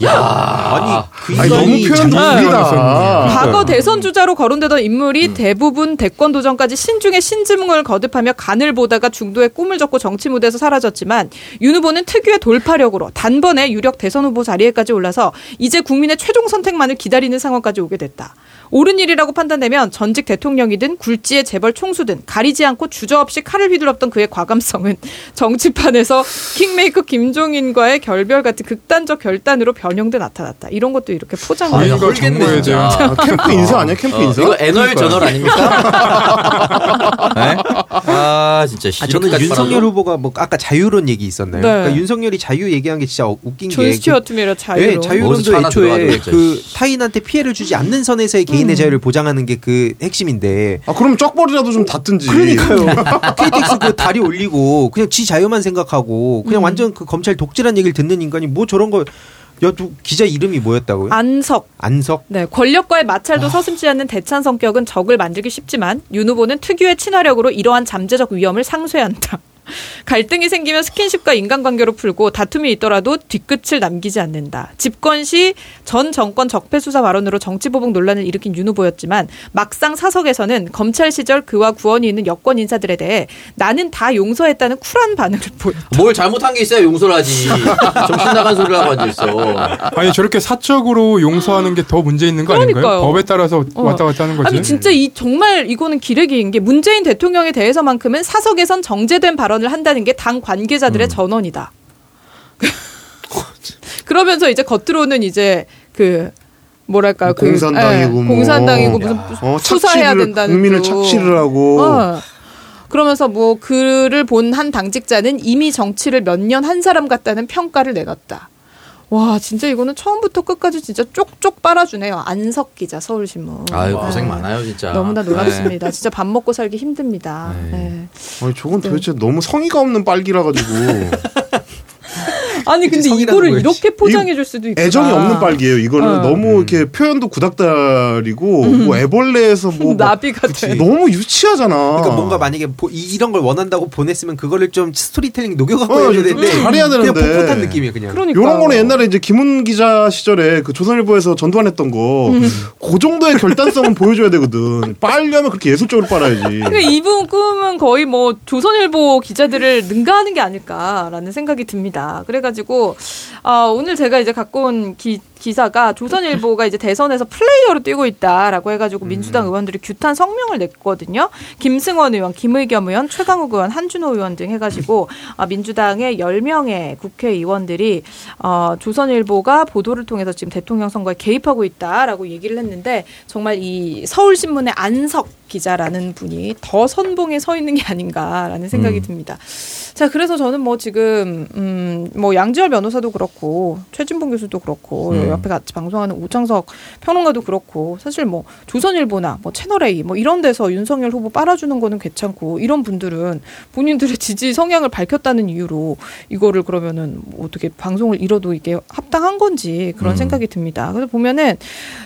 S3: 야,
S2: 아니 그
S4: 아니, 너무 표현도 웃기다.
S1: 과거 대선 주자로 거론되던 인물이 대부분 대권 도전까지 신중의 신증을 거듭하며 간을 보다가 중도에 꿈을 접고 정치 무대에서 사라졌지만 윤 후보는 특유의 돌파력으로 단번에 유력 대선 후보 자리에까지 올라서 이제 국민의 최종 선택만을 기다리는 상황까지 오게 됐다. 옳은 일이라고 판단되면 전직 대통령이든 굴지의 재벌 총수든 가리지 않고 주저없이 칼을 휘둘렀던 그의 과감성은 정치판에서 킹메이커 김종인과의 결별 같은 극단적 결단으로 변 형돼 나타났다. 이런 것도 이렇게 포장을
S3: 아, 이거
S5: 정보에
S4: 캠프 인사 아니야 캠프
S3: 어,
S4: 인사?
S3: 이거 애널 저널 아닙니까? 네? 아 진짜
S2: 아, 저는 윤석열
S3: 빨아줘?
S2: 후보가 뭐 아까 자유론 얘기 있었나요?
S1: 네.
S2: 그러니까 윤석열이 자유 얘기한 게 진짜 웃긴 존게
S1: 스튜어트 미러
S2: 그,
S1: 자유로.
S2: 네, 자유론도 애초에. 그 타인한테 피해를 주지 않는 선에서의 개인의
S1: 음.
S2: 자유를 보장하는 게 그 핵심인데
S4: 아 그럼 쩍벌이라도 좀 닫든지.
S2: 그러니까요. KTX 그 다리 올리고 그냥 지 자유만 생각하고 그냥
S1: 음.
S2: 완전 그 검찰 독재란 얘기를 듣는 인간이 뭐 저런 거. 야, 누, 기자 이름이 뭐였다고요?
S1: 안석.
S2: 안석.
S1: 네, 권력과의 마찰도 서슴지 않는 대찬 성격은 적을 만들기 쉽지만 윤 후보는 특유의 친화력으로 이러한 잠재적 위험을 상쇄한다. 갈등이 생기면 스킨십과 인간관계로 풀고 다툼이 있더라도 뒤끝을 남기지 않는다. 집권 시 전 정권 적폐 수사 발언으로 정치보복 논란을 일으킨 윤 후보였지만 막상 사석에서는 검찰 시절 그와 구원이 있는 여권 인사들에 대해 나는 다 용서했다는 쿨한 반응을 보였다.
S3: 뭘 잘못한 게 있어야 용서를 하지. 정신 나간 소리를 하고 앉아있어.
S5: 아니 저렇게 사적으로 용서하는 게 더 문제 있는 거
S1: 그러니까요.
S5: 아닌가요? 법에 따라서
S1: 어.
S5: 왔다 갔다 하는 거지.
S1: 아니 진짜 이 정말 이거는 기레기인 게 문재인 대통령에 대해서만큼은 사석에선 정제된 발언 을 한다는 게 당 관계자들의 전언이다. 그러면서 이제 겉으로는 이제 그 뭐랄까 그
S4: 공산당이고
S1: 예,
S4: 뭐.
S1: 공산당이고 무슨
S4: 어,
S1: 수사해야
S4: 착취를,
S1: 된다는
S4: 국민을
S1: 둥.
S4: 착취를 하고.
S1: 어. 그러면서 뭐 글을 본한 당직자는 이미 정치를 몇 년 한 사람 같다는 평가를 내놨다. 와 진짜 이거는 처음부터 끝까지 진짜 쪽쪽 빨아주네요. 안석 기자 서울신문.
S3: 아유
S1: 와.
S3: 고생 많아요 진짜.
S1: 너무나
S3: 네.
S1: 놀랍습니다. 진짜 밥 먹고 살기 힘듭니다.
S3: 네.
S1: 네.
S4: 아니 저건 도대체 너무 성의가 없는 빨기라 가지고
S1: 아니 근데 이거를. 이렇게 포장해 줄 수도 있구나.
S4: 애정이 없는 빨기예요. 이거는
S1: 어.
S4: 너무 이렇게 표현도 구닥다리고 뭐 애벌레에서 뭐 막
S1: 나비 같아.
S4: 너무 유치하잖아.
S2: 그러니까 뭔가 만약에 보- 이, 런 걸 원한다고 보냈으면 그거를 좀 스토리텔링 녹여갖고
S4: 어,
S2: 해야
S4: 좀
S2: 되는데
S4: 잘해야 되는데.
S2: 그냥 풋풋한 느낌이에요 그냥.
S1: 그러니까.
S4: 요런 거는 옛날에 이제 김훈 기자 시절에 그 조선일보에서 전두환 했던 거,
S1: 음.
S4: 그 정도의 결단성은 보여줘야 되거든. 빨려면 그렇게 예술적으로 빨아야지.
S1: 그러니까 이분 꿈은 거의 뭐 조선일보 기자들을 능가하는 게 아닐까라는 생각이 듭니다. 그래가지고 아, 오늘 제가 이제 갖고 온 기, 기사가 조선일보가 이제 대선에서 플레이어로 뛰고 있다라고 해가지고 민주당 의원들이 규탄 성명을 냈거든요. 김승원 의원, 김의겸 의원, 최강욱 의원, 한준호 의원 등 해가지고 아, 민주당의 10명의 국회의원들이 어, 조선일보가 보도를 통해서 지금 대통령 선거에 개입하고 있다라고 얘기를 했는데 정말 이 서울신문의 안석 기자라는 분이 더 선봉에 서 있는 게 아닌가라는 생각이 듭니다. 자, 그래서 저는 뭐 지금 음 뭐 양지열 변호사도 그렇고 최진봉 교수도 그렇고 옆에 같이 방송하는 오창석 평론가도 그렇고 사실 뭐 조선일보나 뭐 채널 A 뭐 이런 데서 윤석열 후보 빨아주는 거는 괜찮고 이런 분들은 본인들의 지지 성향을 밝혔다는 이유로 이거를 그러면은 뭐 어떻게 방송을 잃어도 이게 합당한 건지 그런 생각이 듭니다. 그래서 보면은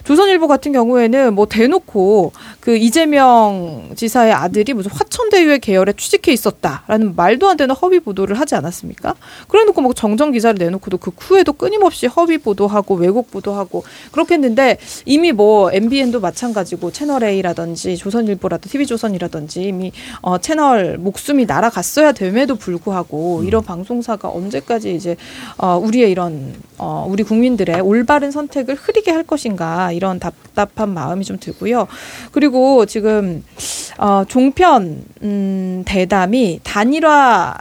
S1: 조선일보 같은 경우에는 뭐 대놓고 그 이재명 지사의 아들이 무슨 화천대유의 계열에 취직해 있었다라는 말도 안 되는 허위 보도를 하지 않았습니까? 그래놓고 뭐 정정 기사를 내놓고도 그 후에도 끊임없이 허위 보도하고 왜곡 보도 하고 그렇게 했는데 이미 뭐 MBN도 마찬가지고 채널 A라든지 조선일보라든지 TV조선이라든지 이미 어, 채널 목숨이 날아갔어야 됨에도 불구하고 이런 방송사가 언제까지 이제 어, 우리의 이런 어, 우리 국민들의 올바른 선택을 흐리게 할 것인가 이런 답답한 마음이 좀 들고요. 그리고 지금 어, 종편 음, 대담이 단일화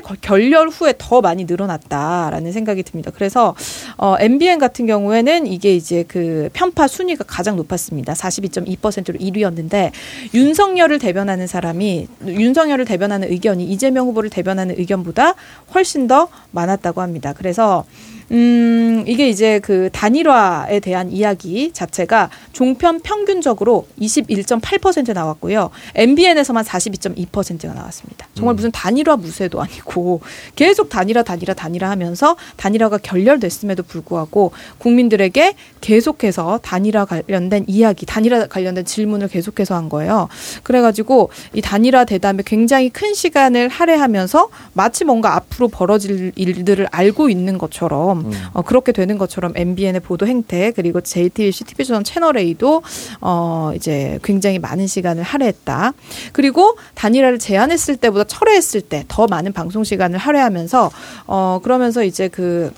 S1: 거- 결렬 후에 더 많이 늘어났다라는 생각이 듭니다. 그래서 어, MBN 같은 경우에는 이게 이제 그 편파 순위가 가장 높았습니다. 42.2%로 1위였는데 윤석열을 대변하는 사람이 윤석열을 대변하는 의견이 이재명 후보를 대변하는 의견보다 훨씬 더 많았다고 합니다. 그래서 음, 이게 이제 그 단일화에 대한 이야기 자체가 종편 평균적으로 21.8% 나왔고요. MBN에서만 42.2%가 나왔습니다. 정말 무슨 단일화 무쇠도 아니고 계속 단일화 단일화 단일화 하면서 단일화가 결렬됐음에도 불구하고 국민들에게 계속해서 단일화 관련된 이야기, 단일화 관련된 질문을 계속해서 한 거예요. 그래가지고 이 단일화 대담에 굉장히 큰 시간을 할애하면서 마치 뭔가 앞으로 벌어질 일들을 알고 있는 것처럼 어, 그렇게 되는 것처럼 MBN의 보도 행태 그리고 JTBC, TV조선 채널 A도 어, 이제 굉장히 많은 시간을 할애했다. 그리고 단일화를 제안했을 때보다 철회했을 때 더 많은 방송 시간을 할애하면서 어, 그러면서 이제 그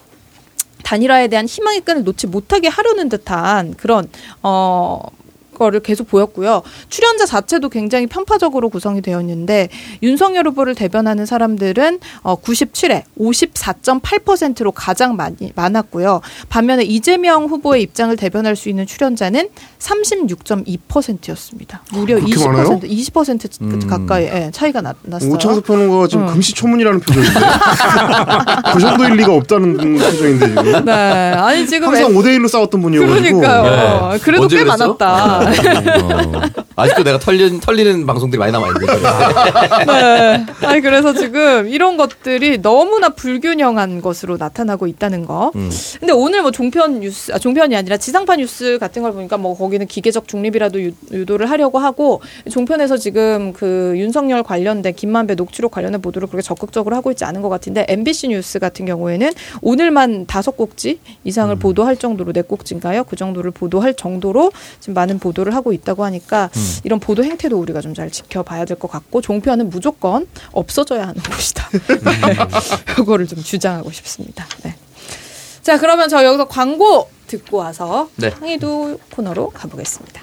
S1: 단일화에 대한 희망의 끈을 놓지 못하게 하려는 듯한 그런 어 거를 계속 보였고요. 출연자 자체도 굉장히 편파적으로 구성이 되어 있는데 윤석열 후보를 대변하는 사람들은 어 97회 54.8%로 가장 많이 많았고요. 반면에 이재명 후보의 입장을 대변할 수 있는 출연자는 36.2%였습니다. 무려
S4: 그렇게
S1: 20%
S4: 많아요?
S1: 20%
S3: 음.
S1: 가까이 예, 차이가 나, 났어요.
S4: 오창석 평론가가 지금
S1: 응.
S4: 금시초문이라는 표정인데 그 정도 일 리가 없다는 표정인데 지금
S1: 네, 아니 지금
S4: 항상
S1: 애-
S4: 5대 1로 싸웠던 분이어가지고
S1: 그러니까요.
S3: 네.
S1: 그래도 꽤
S3: 그랬어?
S1: 많았다.
S3: 어. 아직도 내가 털리는, 털리는 방송들이 많이 남아있는데.
S1: 네. 아니 그래서 지금 이런 것들이 너무나 불균형한 것으로 나타나고 있다는 거.
S3: 음.
S1: 근데 오늘 뭐 종편 뉴스, 아, 종편이 아니라 지상파 뉴스 같은 걸 보니까 뭐 거기는 기계적 중립이라도 유, 유도를 하려고 하고 종편에서 지금 그 윤석열 관련된 김만배 녹취록 관련된 보도를 그렇게 적극적으로 하고 있지 않은 것 같은데 MBC 뉴스 같은 경우에는 오늘만 다섯 꼭지 이상을 보도할 정도로 네 꼭지인가요? 그 정도를 보도할 정도로 지금 많은 보도 를 하고 있다고 하니까 이런 보도 행태도 우리가 좀 잘 지켜봐야 될 것 같고 종편은 무조건 없어져야 하는 곳이다. 이거를 좀 주장하고 싶습니다. 네. 자 그러면 저 여기서 광고 듣고 와서
S3: 네.
S1: 항의도 코너로 가보겠습니다.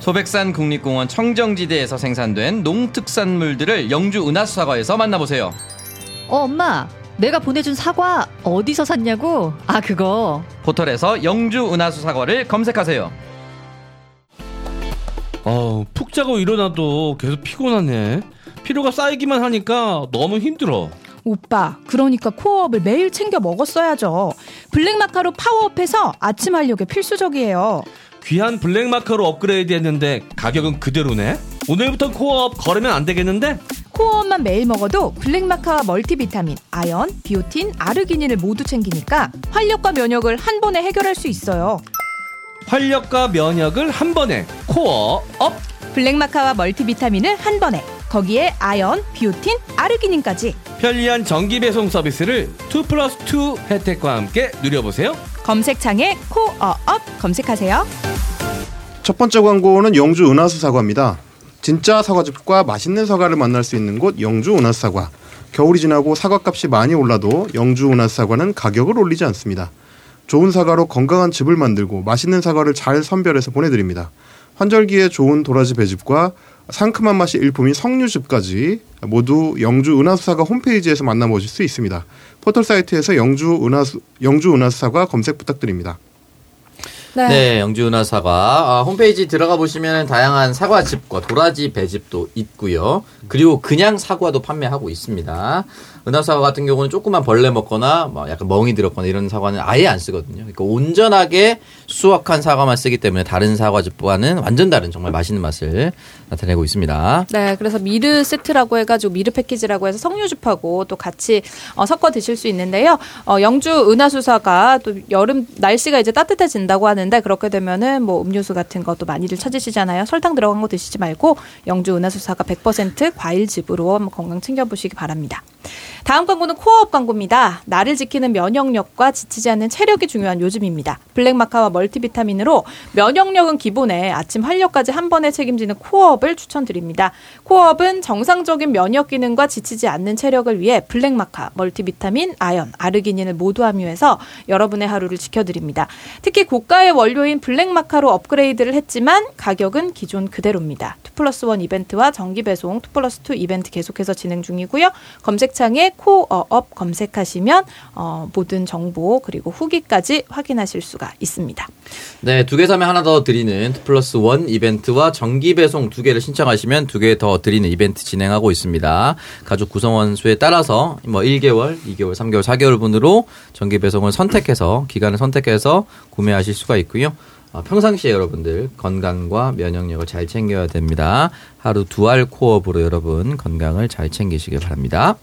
S9: 소백산 국립공원 청정지대에서 생산된 농특산물들을 영주 은하수 사과에서 만나보세요.
S8: 어, 엄마. 내가 보내준 사과 어디서 샀냐고? 아, 그거.
S9: 포털에서 영주 은하수 사과를 검색하세요.
S7: 어, 푹 자고 일어나도 계속 피곤하네. 피로가 쌓이기만 하니까 너무 힘들어.
S10: 오빠, 그러니까 코어업을 매일 챙겨 먹었어야죠. 블랙마카로 파워업해서 아침 활력에 필수적이에요.
S7: 귀한 블랙마카로 업그레이드 했는데 가격은 그대로네? 오늘부터 코어업 거르면 안 되겠는데?
S10: 코어업만 매일 먹어도 블랙마카와 멀티비타민, 아연, 비오틴, 아르기닌을 모두 챙기니까 활력과 면역을 한 번에 해결할 수 있어요.
S7: 활력과 면역을 한 번에 코어업!
S10: 블랙마카와 멀티비타민을 한 번에. 거기에 아연, 비오틴, 아르기닌까지.
S7: 편리한 정기 배송 서비스를 2 플러스 2 혜택과 함께 누려보세요.
S10: 검색창에 코어업 검색하세요.
S4: 첫 번째 광고는 영주 은하수 사과입니다. 진짜 사과즙과 맛있는 사과를 만날 수 있는 곳 영주 은하수 사과. 겨울이 지나고 사과값이 많이 올라도 영주 은하수 사과는 가격을 올리지 않습니다. 좋은 사과로 건강한 즙을 만들고 맛있는 사과를 잘 선별해서 보내드립니다. 환절기에 좋은 도라지 배즙과 상큼한 맛이 일품인 석류즙까지 모두 영주 은하수 사과 홈페이지에서 만나보실 수 있습니다. 포털 사이트에서 영주 은하수 영주 은하수 사과 검색 부탁드립니다.
S1: 네.
S3: 네, 영주 은하 사과 아, 홈페이지 들어가 보시면 다양한 사과즙과 도라지 배즙도 있고요. 그리고 그냥 사과도 판매하고 있습니다. 은하 사과 같은 경우는 조그만 벌레 먹거나 뭐 약간 멍이 들었거나 이런 사과는 아예 안 쓰거든요. 그러니까 온전하게 수확한 사과만 쓰기 때문에 다른 사과즙과는 완전 다른 정말 맛있는 맛을 나타내고 있습니다.
S1: 네, 그래서 미르 세트라고 해가지고 미르 패키지라고 해서 석류즙하고 또 같이 어, 섞어 드실 수 있는데요. 어, 영주 은하수사가 또 여름 날씨가 이제 따뜻해진다고 하는데 그렇게 되면은 뭐 음료수 같은 것도 많이들 찾으시잖아요. 설탕 들어간 거 드시지 말고 영주 은하수 사과 100% 과일즙으로 한번 건강 챙겨보시기 바랍니다. 다음 광고는 코어업 광고입니다. 나를 지키는 면역력과 지치지 않는 체력이 중요한 요즘입니다. 블랙마카와 멀티비타민으로 면역력은 기본에 아침 활력까지 한 번에 책임지는 코어업을 추천드립니다. 코어업은 정상적인 면역 기능과 지치지 않는 체력을 위해 블랙마카, 멀티비타민, 아연, 아르기닌을 모두 함유해서 여러분의 하루를 지켜드립니다. 특히 고가의 원료인 블랙마카로 업그레이드를 했지만 가격은 기존 그대로입니다. 2 플러스 1 이벤트와 정기 배송 2 플러스 2 이벤트 계속해서 진행 중이고요. 검색창에 코어업 검색하시면 어, 모든 정보 그리고 후기까지 확인하실 수가 있습니다.
S3: 네, 두 개 사면 하나 더 드리는 two plus one 이벤트와 정기 배송 두 개를 신청하시면 두 개 더 드리는 이벤트 진행하고 있습니다. 가족 구성원 수에 따라서 뭐 1개월, 2개월, 3개월, 4개월 분으로 정기 배송을 선택해서 기간을 선택해서 구매하실 수가 있고요. 아, 평상시에 여러분들 건강과 면역력을 잘 챙겨야 됩니다. 하루 두 알 코업으로 여러분 건강을 잘 챙기시길 바랍니다.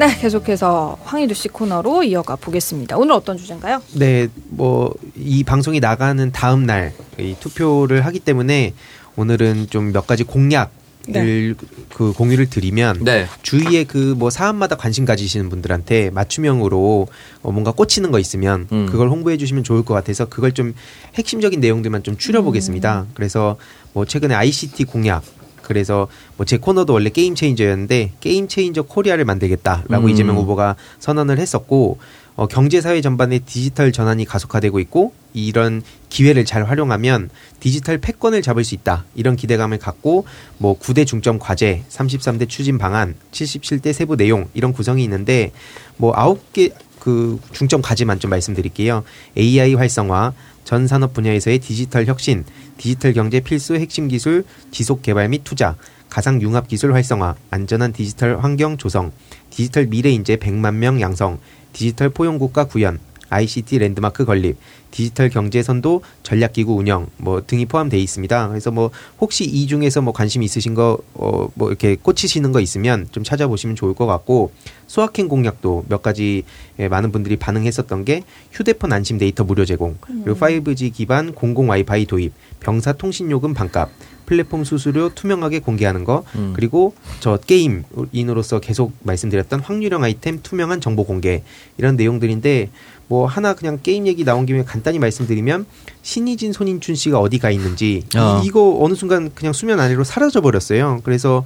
S1: 네, 계속해서 황희두 씨 코너로 이어가 보겠습니다. 오늘 어떤 주제인가요?
S2: 네, 뭐 이 방송이 나가는 다음 날이 투표를 하기 때문에 오늘은 좀 몇 가지 공약을
S1: 네.
S2: 그 공유를 드리면
S3: 네.
S2: 주위에 그 뭐 사안마다 관심 가지시는 분들한테 맞춤형으로 어 뭔가 꽂히는 거 있으면
S3: 음.
S2: 그걸 홍보해 주시면 좋을 것 같아서 그걸 좀 핵심적인 내용들만 좀 추려 보겠습니다. 그래서 뭐 최근에 ICT 공약 그래서 뭐 제 코너도 원래 game changer였는데 Game Changer Korea를 만들겠다라고
S3: 음.
S2: 이재명 후보가 선언을 했었고 어, 경제 사회 전반의 디지털 전환이 가속화되고 있고 이런 기회를 잘 활용하면 디지털 패권을 잡을 수 있다 이런 기대감을 갖고 뭐 9대 중점 과제, 33대 추진 방안, 77대 세부 내용 이런 구성이 있는데 뭐 9개 그 중점 과제만 좀 말씀드릴게요. AI 활성화, 전 산업 분야에서의 디지털 혁신, 디지털 경제 필수 핵심 기술 지속 개발 및 투자, 가상 융합 기술 활성화, 안전한 디지털 환경 조성, 디지털 미래 인재 100만 명 양성, 디지털 포용 국가 구현, ICT 랜드마크 건립, 디지털 경제 선도 전략 기구 운영 뭐 등이 포함되어 있습니다. 그래서 뭐 혹시 이 중에서 뭐 관심 있으신 거어뭐 이렇게 꽂히시는 거 있으면 좀 찾아보시면 좋을 것 같고 소확행 공약도 몇 가지 예, 많은 분들이 반응했었던 게 휴대폰 안심 데이터 무료 제공, 그리고 5G 기반 공공 와이파이 도입, 병사 통신 요금 반값, 플랫폼 수수료 투명하게 공개하는 거,
S3: 음.
S2: 그리고 저 게임인으로서 계속 말씀드렸던 확률형 아이템 투명한 정보 공개 이런 내용들인데 뭐 하나 그냥 게임 얘기 나온 김에 간단히 말씀드리면 신의진 손인춘 씨가 어디 가 있는지
S3: 어.
S2: 이, 이거 어느 순간 그냥 수면 아래로 사라져 버렸어요. 그래서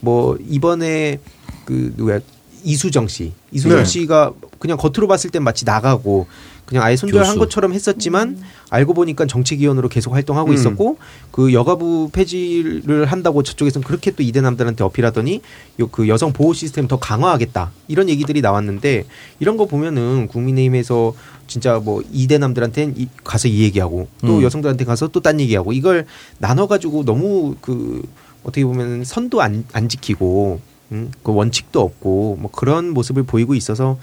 S2: 뭐 이번에 그 누구야 이수정 씨, 이수정
S4: 네.
S2: 씨가 그냥 겉으로 봤을 땐 마치 나가고 그냥 아예 손절한
S3: 교수.
S2: 것처럼 했었지만 알고 보니까 정책위원으로 계속 활동하고
S4: 음.
S2: 있었고 그 여가부 폐지를 한다고 저쪽에서는 그렇게 또 이대 남들한테 어필하더니 요 그 여성 보호 시스템 더 강화하겠다 이런 얘기들이 나왔는데 이런 거 보면은 국민의힘에서 진짜 뭐 이대 남들한테는 이- 가서 이 얘기하고 또
S3: 음.
S2: 여성들한테 가서 또 딴 얘기하고 이걸 나눠 가지고 너무 그 어떻게 보면 선도 안, 안 지키고 음, 그 원칙도 없고 뭐 그런 모습을 보이고 있어서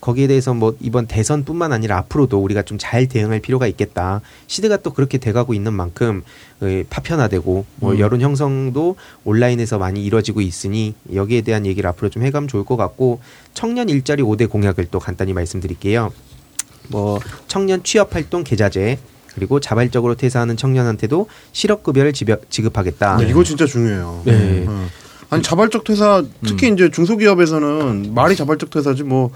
S2: 거기에 대해서 뭐 이번 대선뿐만 아니라 앞으로도 우리가 좀 잘 대응할 필요가 있겠다. 시대가 또 그렇게 돼가고 있는 만큼 어, 파편화되고 뭐
S3: 음.
S2: 여론 형성도 온라인에서 많이 이루어지고 있으니 여기에 대한 얘기를 앞으로 좀 해가면 좋을 것 같고 청년 일자리 5대 공약을 또 간단히 말씀드릴게요. 뭐 청년 취업 활동 계좌제 그리고 자발적으로 퇴사하는 청년한테도 실업급여를 지급하겠다.
S4: 네, 이거 진짜 중요해요.
S2: 네.
S4: 어. 아니 자발적 퇴사 특히 이제 중소기업에서는 말이 자발적 퇴사지 뭐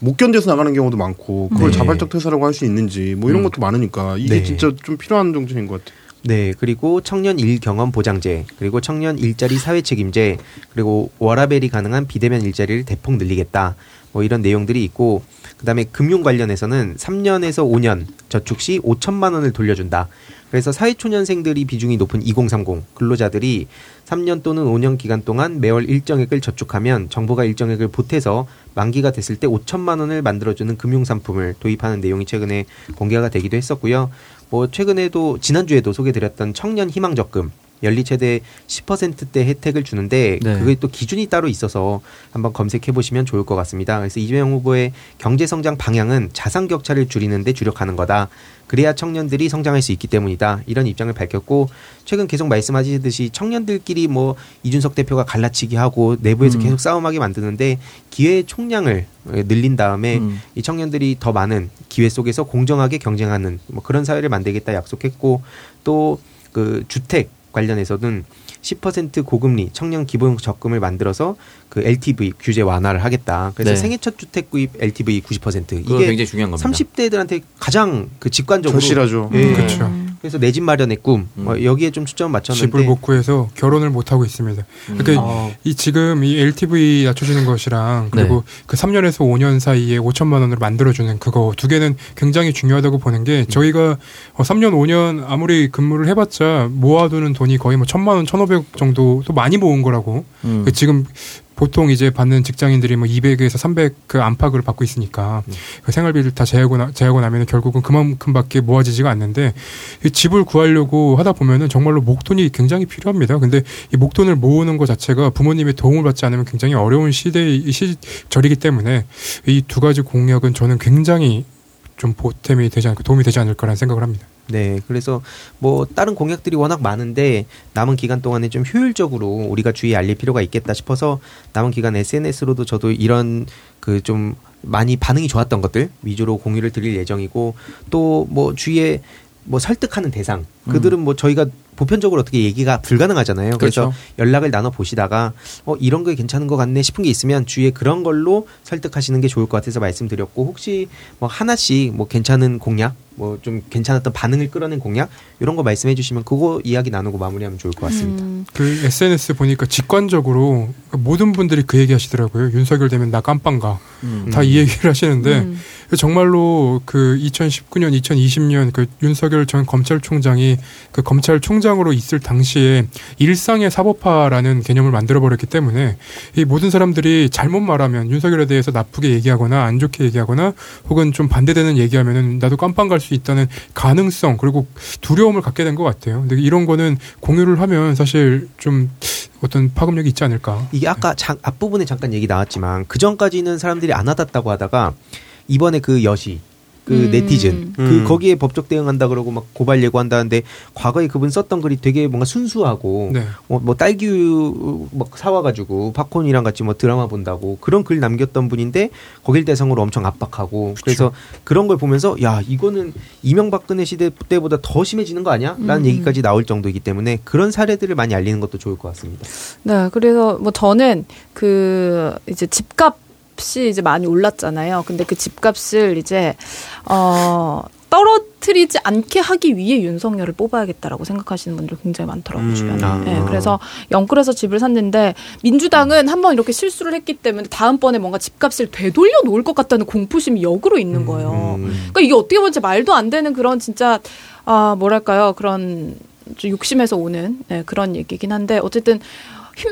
S4: 못 견뎌서 나가는 경우도 많고 그걸
S2: 네.
S4: 자발적 퇴사라고 할 수 있는지 뭐 이런
S2: 음.
S4: 것도 많으니까 이게
S2: 네.
S4: 진짜 좀 필요한 정책인 것 같아요.
S2: 네, 그리고 청년 일 경험 보장제, 그리고 청년 일자리 사회 책임제, 그리고 워라벨이 가능한 비대면 일자리를 대폭 늘리겠다. 뭐 이런 내용들이 있고, 그다음에 금융 관련해서는 3년에서 5년 저축 시 5천만 원을 돌려준다. 그래서 사회초년생들이 비중이 높은 2030 근로자들이 3년 또는 5년 기간 동안 매월 일정액을 저축하면 정부가 일정액을 보태서 만기가 됐을 때 5천만 원을 만들어주는 금융상품을 도입하는 내용이 최근에 공개가 되기도 했었고요. 뭐 최근에도 지난주에도 소개드렸던 청년 희망적금 연리 최대 10%대 혜택을 주는데
S3: 네.
S2: 그게 또 기준이 따로 있어서 한번 검색해 보시면 좋을 것 같습니다. 그래서 이재명 후보의 경제 성장 방향은 자산 격차를 줄이는 데 주력하는 거다. 그래야 청년들이 성장할 수 있기 때문이다. 이런 입장을 밝혔고 최근 계속 말씀하시듯이 청년들끼리 뭐 이준석 대표가 갈라치기 하고 내부에서
S3: 음.
S2: 계속 싸움하게 만드는데 기회의 총량을 늘린 다음에
S3: 음.
S2: 이 청년들이 더 많은 기회 속에서 공정하게 경쟁하는 뭐 그런 사회를 만들겠다 약속했고 또그 주택 관련해서는 10% 고금리 청년 기본 적금을 만들어서 그 LTV 규제 완화를 하겠다. 그래서
S3: 네.
S2: 생애 첫 주택 구입 LTV 90%
S3: 그거
S2: 이게
S3: 굉장히 중요한 겁니다.
S2: 30대들한테 가장 그 직관적으로
S4: 절실하죠.
S2: 예.
S5: 그렇죠.
S2: 그래서 내 집 마련의 꿈
S3: 음.
S2: 뭐 여기에 좀 초점 맞췄는데
S5: 집을 못 구해서 결혼을 못 하고 있습니다.
S3: 음.
S5: 그러니까
S2: 어,
S5: 이 지금 이 LTV 낮춰주는 것이랑 그리고 그 3년에서 5년 사이에 5천만 원을 만들어주는 그거 두 개는 굉장히 중요하다고 보는 게 저희가 어, 3년 5년 아무리 근무를 해봤자 모아두는 돈이 거의 뭐 천만 원, 천오백 정도 또 많이 모은 거라고
S3: 음.
S5: 그 지금 보통 이제 받는 직장인들이 뭐 200에서 300 그 안팎을 받고 있으니까 그 생활비를 다 제하고 나, 제하고 나면은 결국은 그만큼밖에 모아지지가 않는데 이 집을 구하려고 하다 보면은 정말로 목돈이 굉장히 필요합니다. 근데 이 목돈을 모으는 것 자체가 부모님의 도움을 받지 않으면 굉장히 어려운 시대 시절이기 때문에 이 두 가지 공약은 저는 굉장히 좀 보탬이 되지 않고 도움이 되지 않을까라는 생각을 합니다.
S2: 네, 그래서 뭐 다른 공약들이 워낙 많은데 남은 기간 동안에 좀 효율적으로 우리가 주위에 알릴 필요가 있겠다 싶어서 남은 기간 SNS로도 저도 이런 그 좀 많이 반응이 좋았던 것들 위주로 공유를 드릴 예정이고 또 뭐 주위에 뭐 설득하는 대상 그들은 뭐 저희가 보편적으로 어떻게 얘기가 불가능하잖아요. 그래서
S5: 그렇죠.
S2: 연락을 나눠 보시다가 어 이런 게 괜찮은 것 같네 싶은 게 있으면 주위에 그런 걸로 설득하시는 게 좋을 것 같아서 말씀드렸고 혹시 뭐 하나씩 뭐 괜찮은 공약 뭐 좀 괜찮았던 반응을 끌어낸 공약 이런 거 말씀해 주시면 그거 이야기 나누고 마무리하면 좋을 것 같습니다.
S1: 음,
S5: 그 SNS 보니까 직관적으로 모든 분들이 그 얘기 하시더라고요. 윤석열 되면 나 깜빵 가.
S3: 음.
S5: 다이 얘기를 하시는데
S1: 음.
S5: 정말로 그 2019년, 2020년 그 윤석열 전 검찰총장이 그 검찰총장 으로 있을 당시에 일상의 사법화라는 개념을 만들어 버렸기 때문에 이 모든 사람들이 잘못 말하면 윤석열에 대해서 나쁘게 얘기하거나 안 좋게 얘기하거나 혹은 좀 반대되는 얘기하면은 나도 깜빵 갈 수 있다는 가능성 그리고 두려움을 갖게 된 것 같아요. 근데 이런 거는 공유를 하면 사실 좀 어떤 파급력이 있지 않을까.
S2: 이게 아까 장, 앞부분에 잠깐 얘기 나왔지만 그 전까지는 사람들이 안 와닿았다고 하다가 이번에 그 여시 그
S1: 음.
S2: 네티즌 그
S4: 음.
S2: 거기에 법적 대응한다 그러고 막 고발 예고한다는데 과거에 그분 썼던 글이 되게 뭔가 순수하고
S5: 네.
S2: 뭐, 뭐 딸기우유 막 사와가지고 팝콘이랑 같이 뭐 드라마 본다고 그런 글 남겼던 분인데 거길 대상으로 엄청 압박하고 그래서 그런 걸 보면서 야 이거는 이명박근혜 시대 때보다 더 심해지는 거 아니야? 라는
S1: 음.
S2: 얘기까지 나올 정도이기 때문에 그런 사례들을 많이 알리는 것도 좋을 것 같습니다.
S1: 네, 그래서 뭐 저는 그 이제 집값 이 이제 많이 올랐잖아요. 근데 그 집값을 이제 어 떨어뜨리지 않게 하기 위해 윤석열을 뽑아야겠다라고 생각하시는 분들 굉장히 많더라고요
S4: 음,
S1: 주변에.
S2: 아.
S1: 네, 그래서 영끌에서 집을 샀는데 민주당은 한번 이렇게 실수를 했기 때문에 다음번에 뭔가 집값을 되돌려 놓을 것 같다는 공포심이 역으로 있는 거예요.
S2: 음.
S1: 그러니까 이게 어떻게 보면 말도 안 되는 그런 진짜 아 뭐랄까요 그런 좀 욕심에서 오는 네, 그런 얘기긴 한데 어쨌든 힘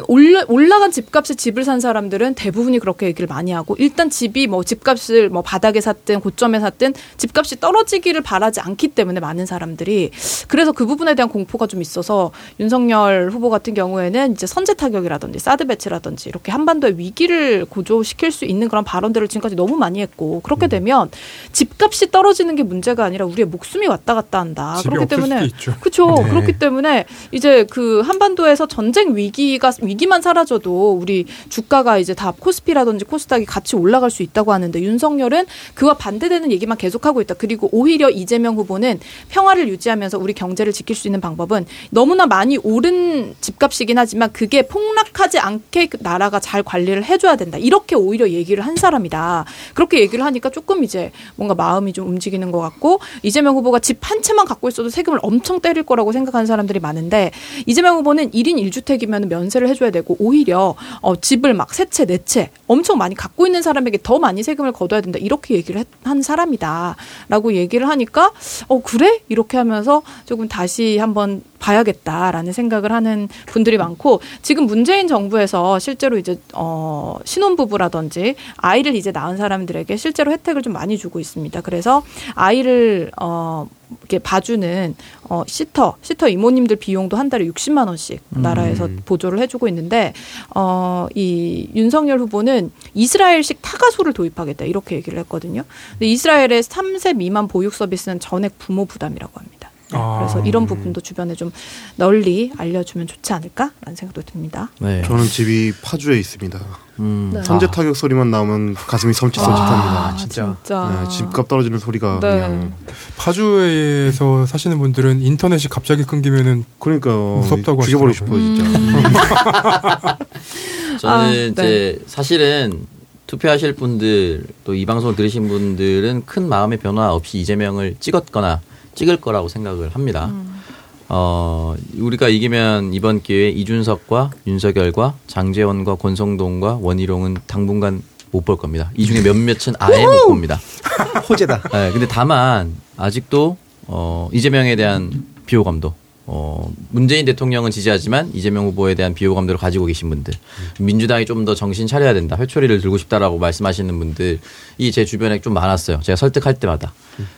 S1: 올라, 올라간 집값에 집을 산 사람들은 대부분이 그렇게 얘기를 많이 하고 일단 집이 뭐 집값을 뭐 바닥에 샀든 고점에 샀든 집값이 떨어지기를 바라지 않기 때문에 많은 사람들이 그래서 그 부분에 대한 공포가 좀 있어서 윤석열 후보 같은 경우에는 이제 선제 타격이라든지 사드 배치라든지 이렇게 한반도의 위기를 고조시킬 수 있는 그런 발언들을 지금까지 너무 많이 했고 그렇게 되면 집값이 떨어지는 게 문제가 아니라 우리의 목숨이 왔다 갔다 한다. 그렇기 때문에. 그렇죠.
S5: 네.
S1: 그렇기 때문에 이제 그 한반도에서 전쟁 위기가 위기만 사라져도 우리 주가가 이제 다 코스피라든지 코스닥이 같이 올라갈 수 있다고 하는데 윤석열은 그와 반대되는 얘기만 계속하고 있다. 그리고 오히려 이재명 후보는 평화를 유지하면서 우리 경제를 지킬 수 있는 방법은 너무나 많이 오른 집값이긴 하지만 그게 폭락하지 않게 그 나라가 잘 관리를 해줘야 된다. 이렇게 오히려 얘기를 한 사람이다. 그렇게 얘기를 하니까 조금 이제 뭔가 마음이 좀 움직이는 것 같고 이재명 후보가 집 한 채만 갖고 있어도 세금을 엄청 때릴 거라고 생각하는 사람들이 많은데 이재명 후보는 1인 1주택이면 면세를 세대를 해줘야 되고 오히려 어, 집을 막 세 채, 네 채 엄청 많이 갖고 있는 사람에게 더 많이 세금을 거둬야 된다. 이렇게 얘기를 했- 한 사람이다라고 얘기를 하니까 어 그래? 이렇게 하면서 조금 다시 한번 봐야겠다라는 생각을 하는 분들이 많고 지금 문재인 정부에서 실제로 이제 어 신혼부부라든지 아이를 이제 낳은 사람들에게 실제로 혜택을 좀 많이 주고 있습니다. 그래서 아이를 어 이렇게 봐주는 어 시터 시터 이모님들 비용도 한 달에 60만 원씩 나라에서 보조를 해주고 있는데 어이 윤석열 후보는 이스라엘식 타가소를 도입하겠다 이렇게 얘기를 했거든요. 근데 이스라엘의 3세 미만 보육 서비스는 전액 부모 부담이라고 합니다. 네,
S5: 아.
S1: 그래서 이런 부분도 주변에 좀 널리 알려주면 좋지 않을까라는 생각도 듭니다.
S3: 네.
S4: 저는 집이 파주에 있습니다.
S3: 음.
S1: 네.
S4: 선제 타격 소리만 나오면 가슴이 섬찟섬찟합니다.
S1: 아,
S2: 진짜.
S1: 진짜.
S4: 네, 집값 떨어지는 소리가
S1: 네.
S4: 그냥
S5: 파주에서 사시는 분들은 인터넷이 갑자기 끊기면은
S4: 그러니까요.
S5: 무섭다고
S4: 죽여버리고
S5: 싶어요.
S4: 진짜.
S3: 저는
S1: 아,
S3: 이제 사실은 투표하실 분들 또 이 방송을 들으신 분들은 큰 마음의 변화 없이 이재명을 찍었거나 찍을 거라고 생각을 합니다. 어, 우리가 이기면 이번 기회에 이준석과 윤석열과 장재원과 권성동과 원희룡은 당분간 못 볼 겁니다. 이 중에 몇몇은 아예 못 봅니다.
S2: 호재다.
S3: 네, 근데 다만 아직도 어, 이재명에 대한 비호감도 어, 문재인 대통령은 지지하지만 이재명 후보에 대한 비호감도를 가지고 계신 분들 민주당이 좀 더 정신 차려야 된다 회초리를 들고 싶다라고 말씀하시는 분들이 제 주변에 좀 많았어요. 제가 설득할 때마다.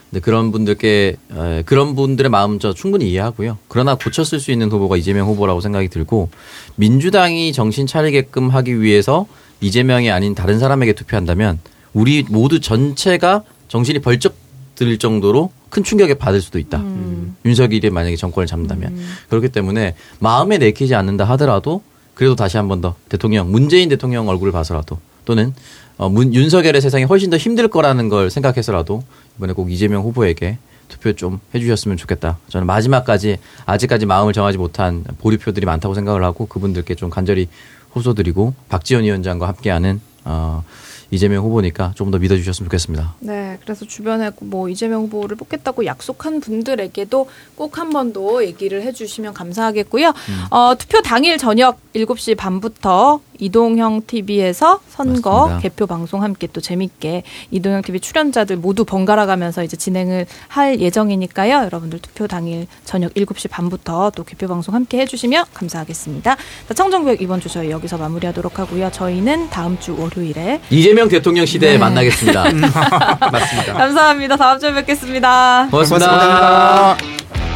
S3: 근데 그런 분들께 에, 그런 분들의 마음 저 충분히 이해하고요. 그러나 고쳤을 수 있는 후보가 이재명 후보라고 생각이 들고 민주당이 정신 차리게끔 하기 위해서 이재명이 아닌 다른 사람에게 투표한다면 우리 모두 전체가 정신이 벌쩍 들 정도로 큰 충격에 받을 수도 있다. 윤석열이 만약에 정권을 잡는다면 그렇기 때문에 마음에 내키지 않는다 하더라도 그래도 다시 한 번 더 대통령 문재인 대통령 얼굴을 봐서라도 또는 어, 문, 윤석열의 세상이 훨씬 더 힘들 거라는 걸 생각해서라도 이번에 꼭 이재명 후보에게 투표 좀 해주셨으면 좋겠다. 저는 마지막까지 아직까지 마음을 정하지 못한 보류표들이 많다고 생각을 하고 그분들께 좀 간절히 호소드리고 박지원 위원장과 함께하는 어, 이재명 후보니까 조금 더 믿어주셨으면 좋겠습니다.
S1: 네, 그래서 주변에 뭐 이재명 후보를 뽑겠다고 약속한 분들에게도 꼭 한 번 더 얘기를 해주시면 감사하겠고요.
S3: 음.
S1: 어, 투표 당일 저녁 7시 반부터 이동형 TV에서 선거
S3: 맞습니다.
S1: 개표 방송 함께 또 재밌게 이동형 TV 출연자들 모두 번갈아 가면서 이제 진행을 할 예정이니까요. 여러분들 투표 당일 저녁 7시 반부터 또 개표 방송 함께 해주시면 감사하겠습니다. 자, 청정구역 이번 주 저희 여기서 마무리하도록 하고요. 저희는 다음 주 월요일에
S3: 이재명 대통령 시대에
S1: 네.
S3: 만나겠습니다.
S2: 맞습니다.
S1: 감사합니다. 다음 주에 뵙겠습니다.
S3: 고맙습니다.
S2: 고맙습니다.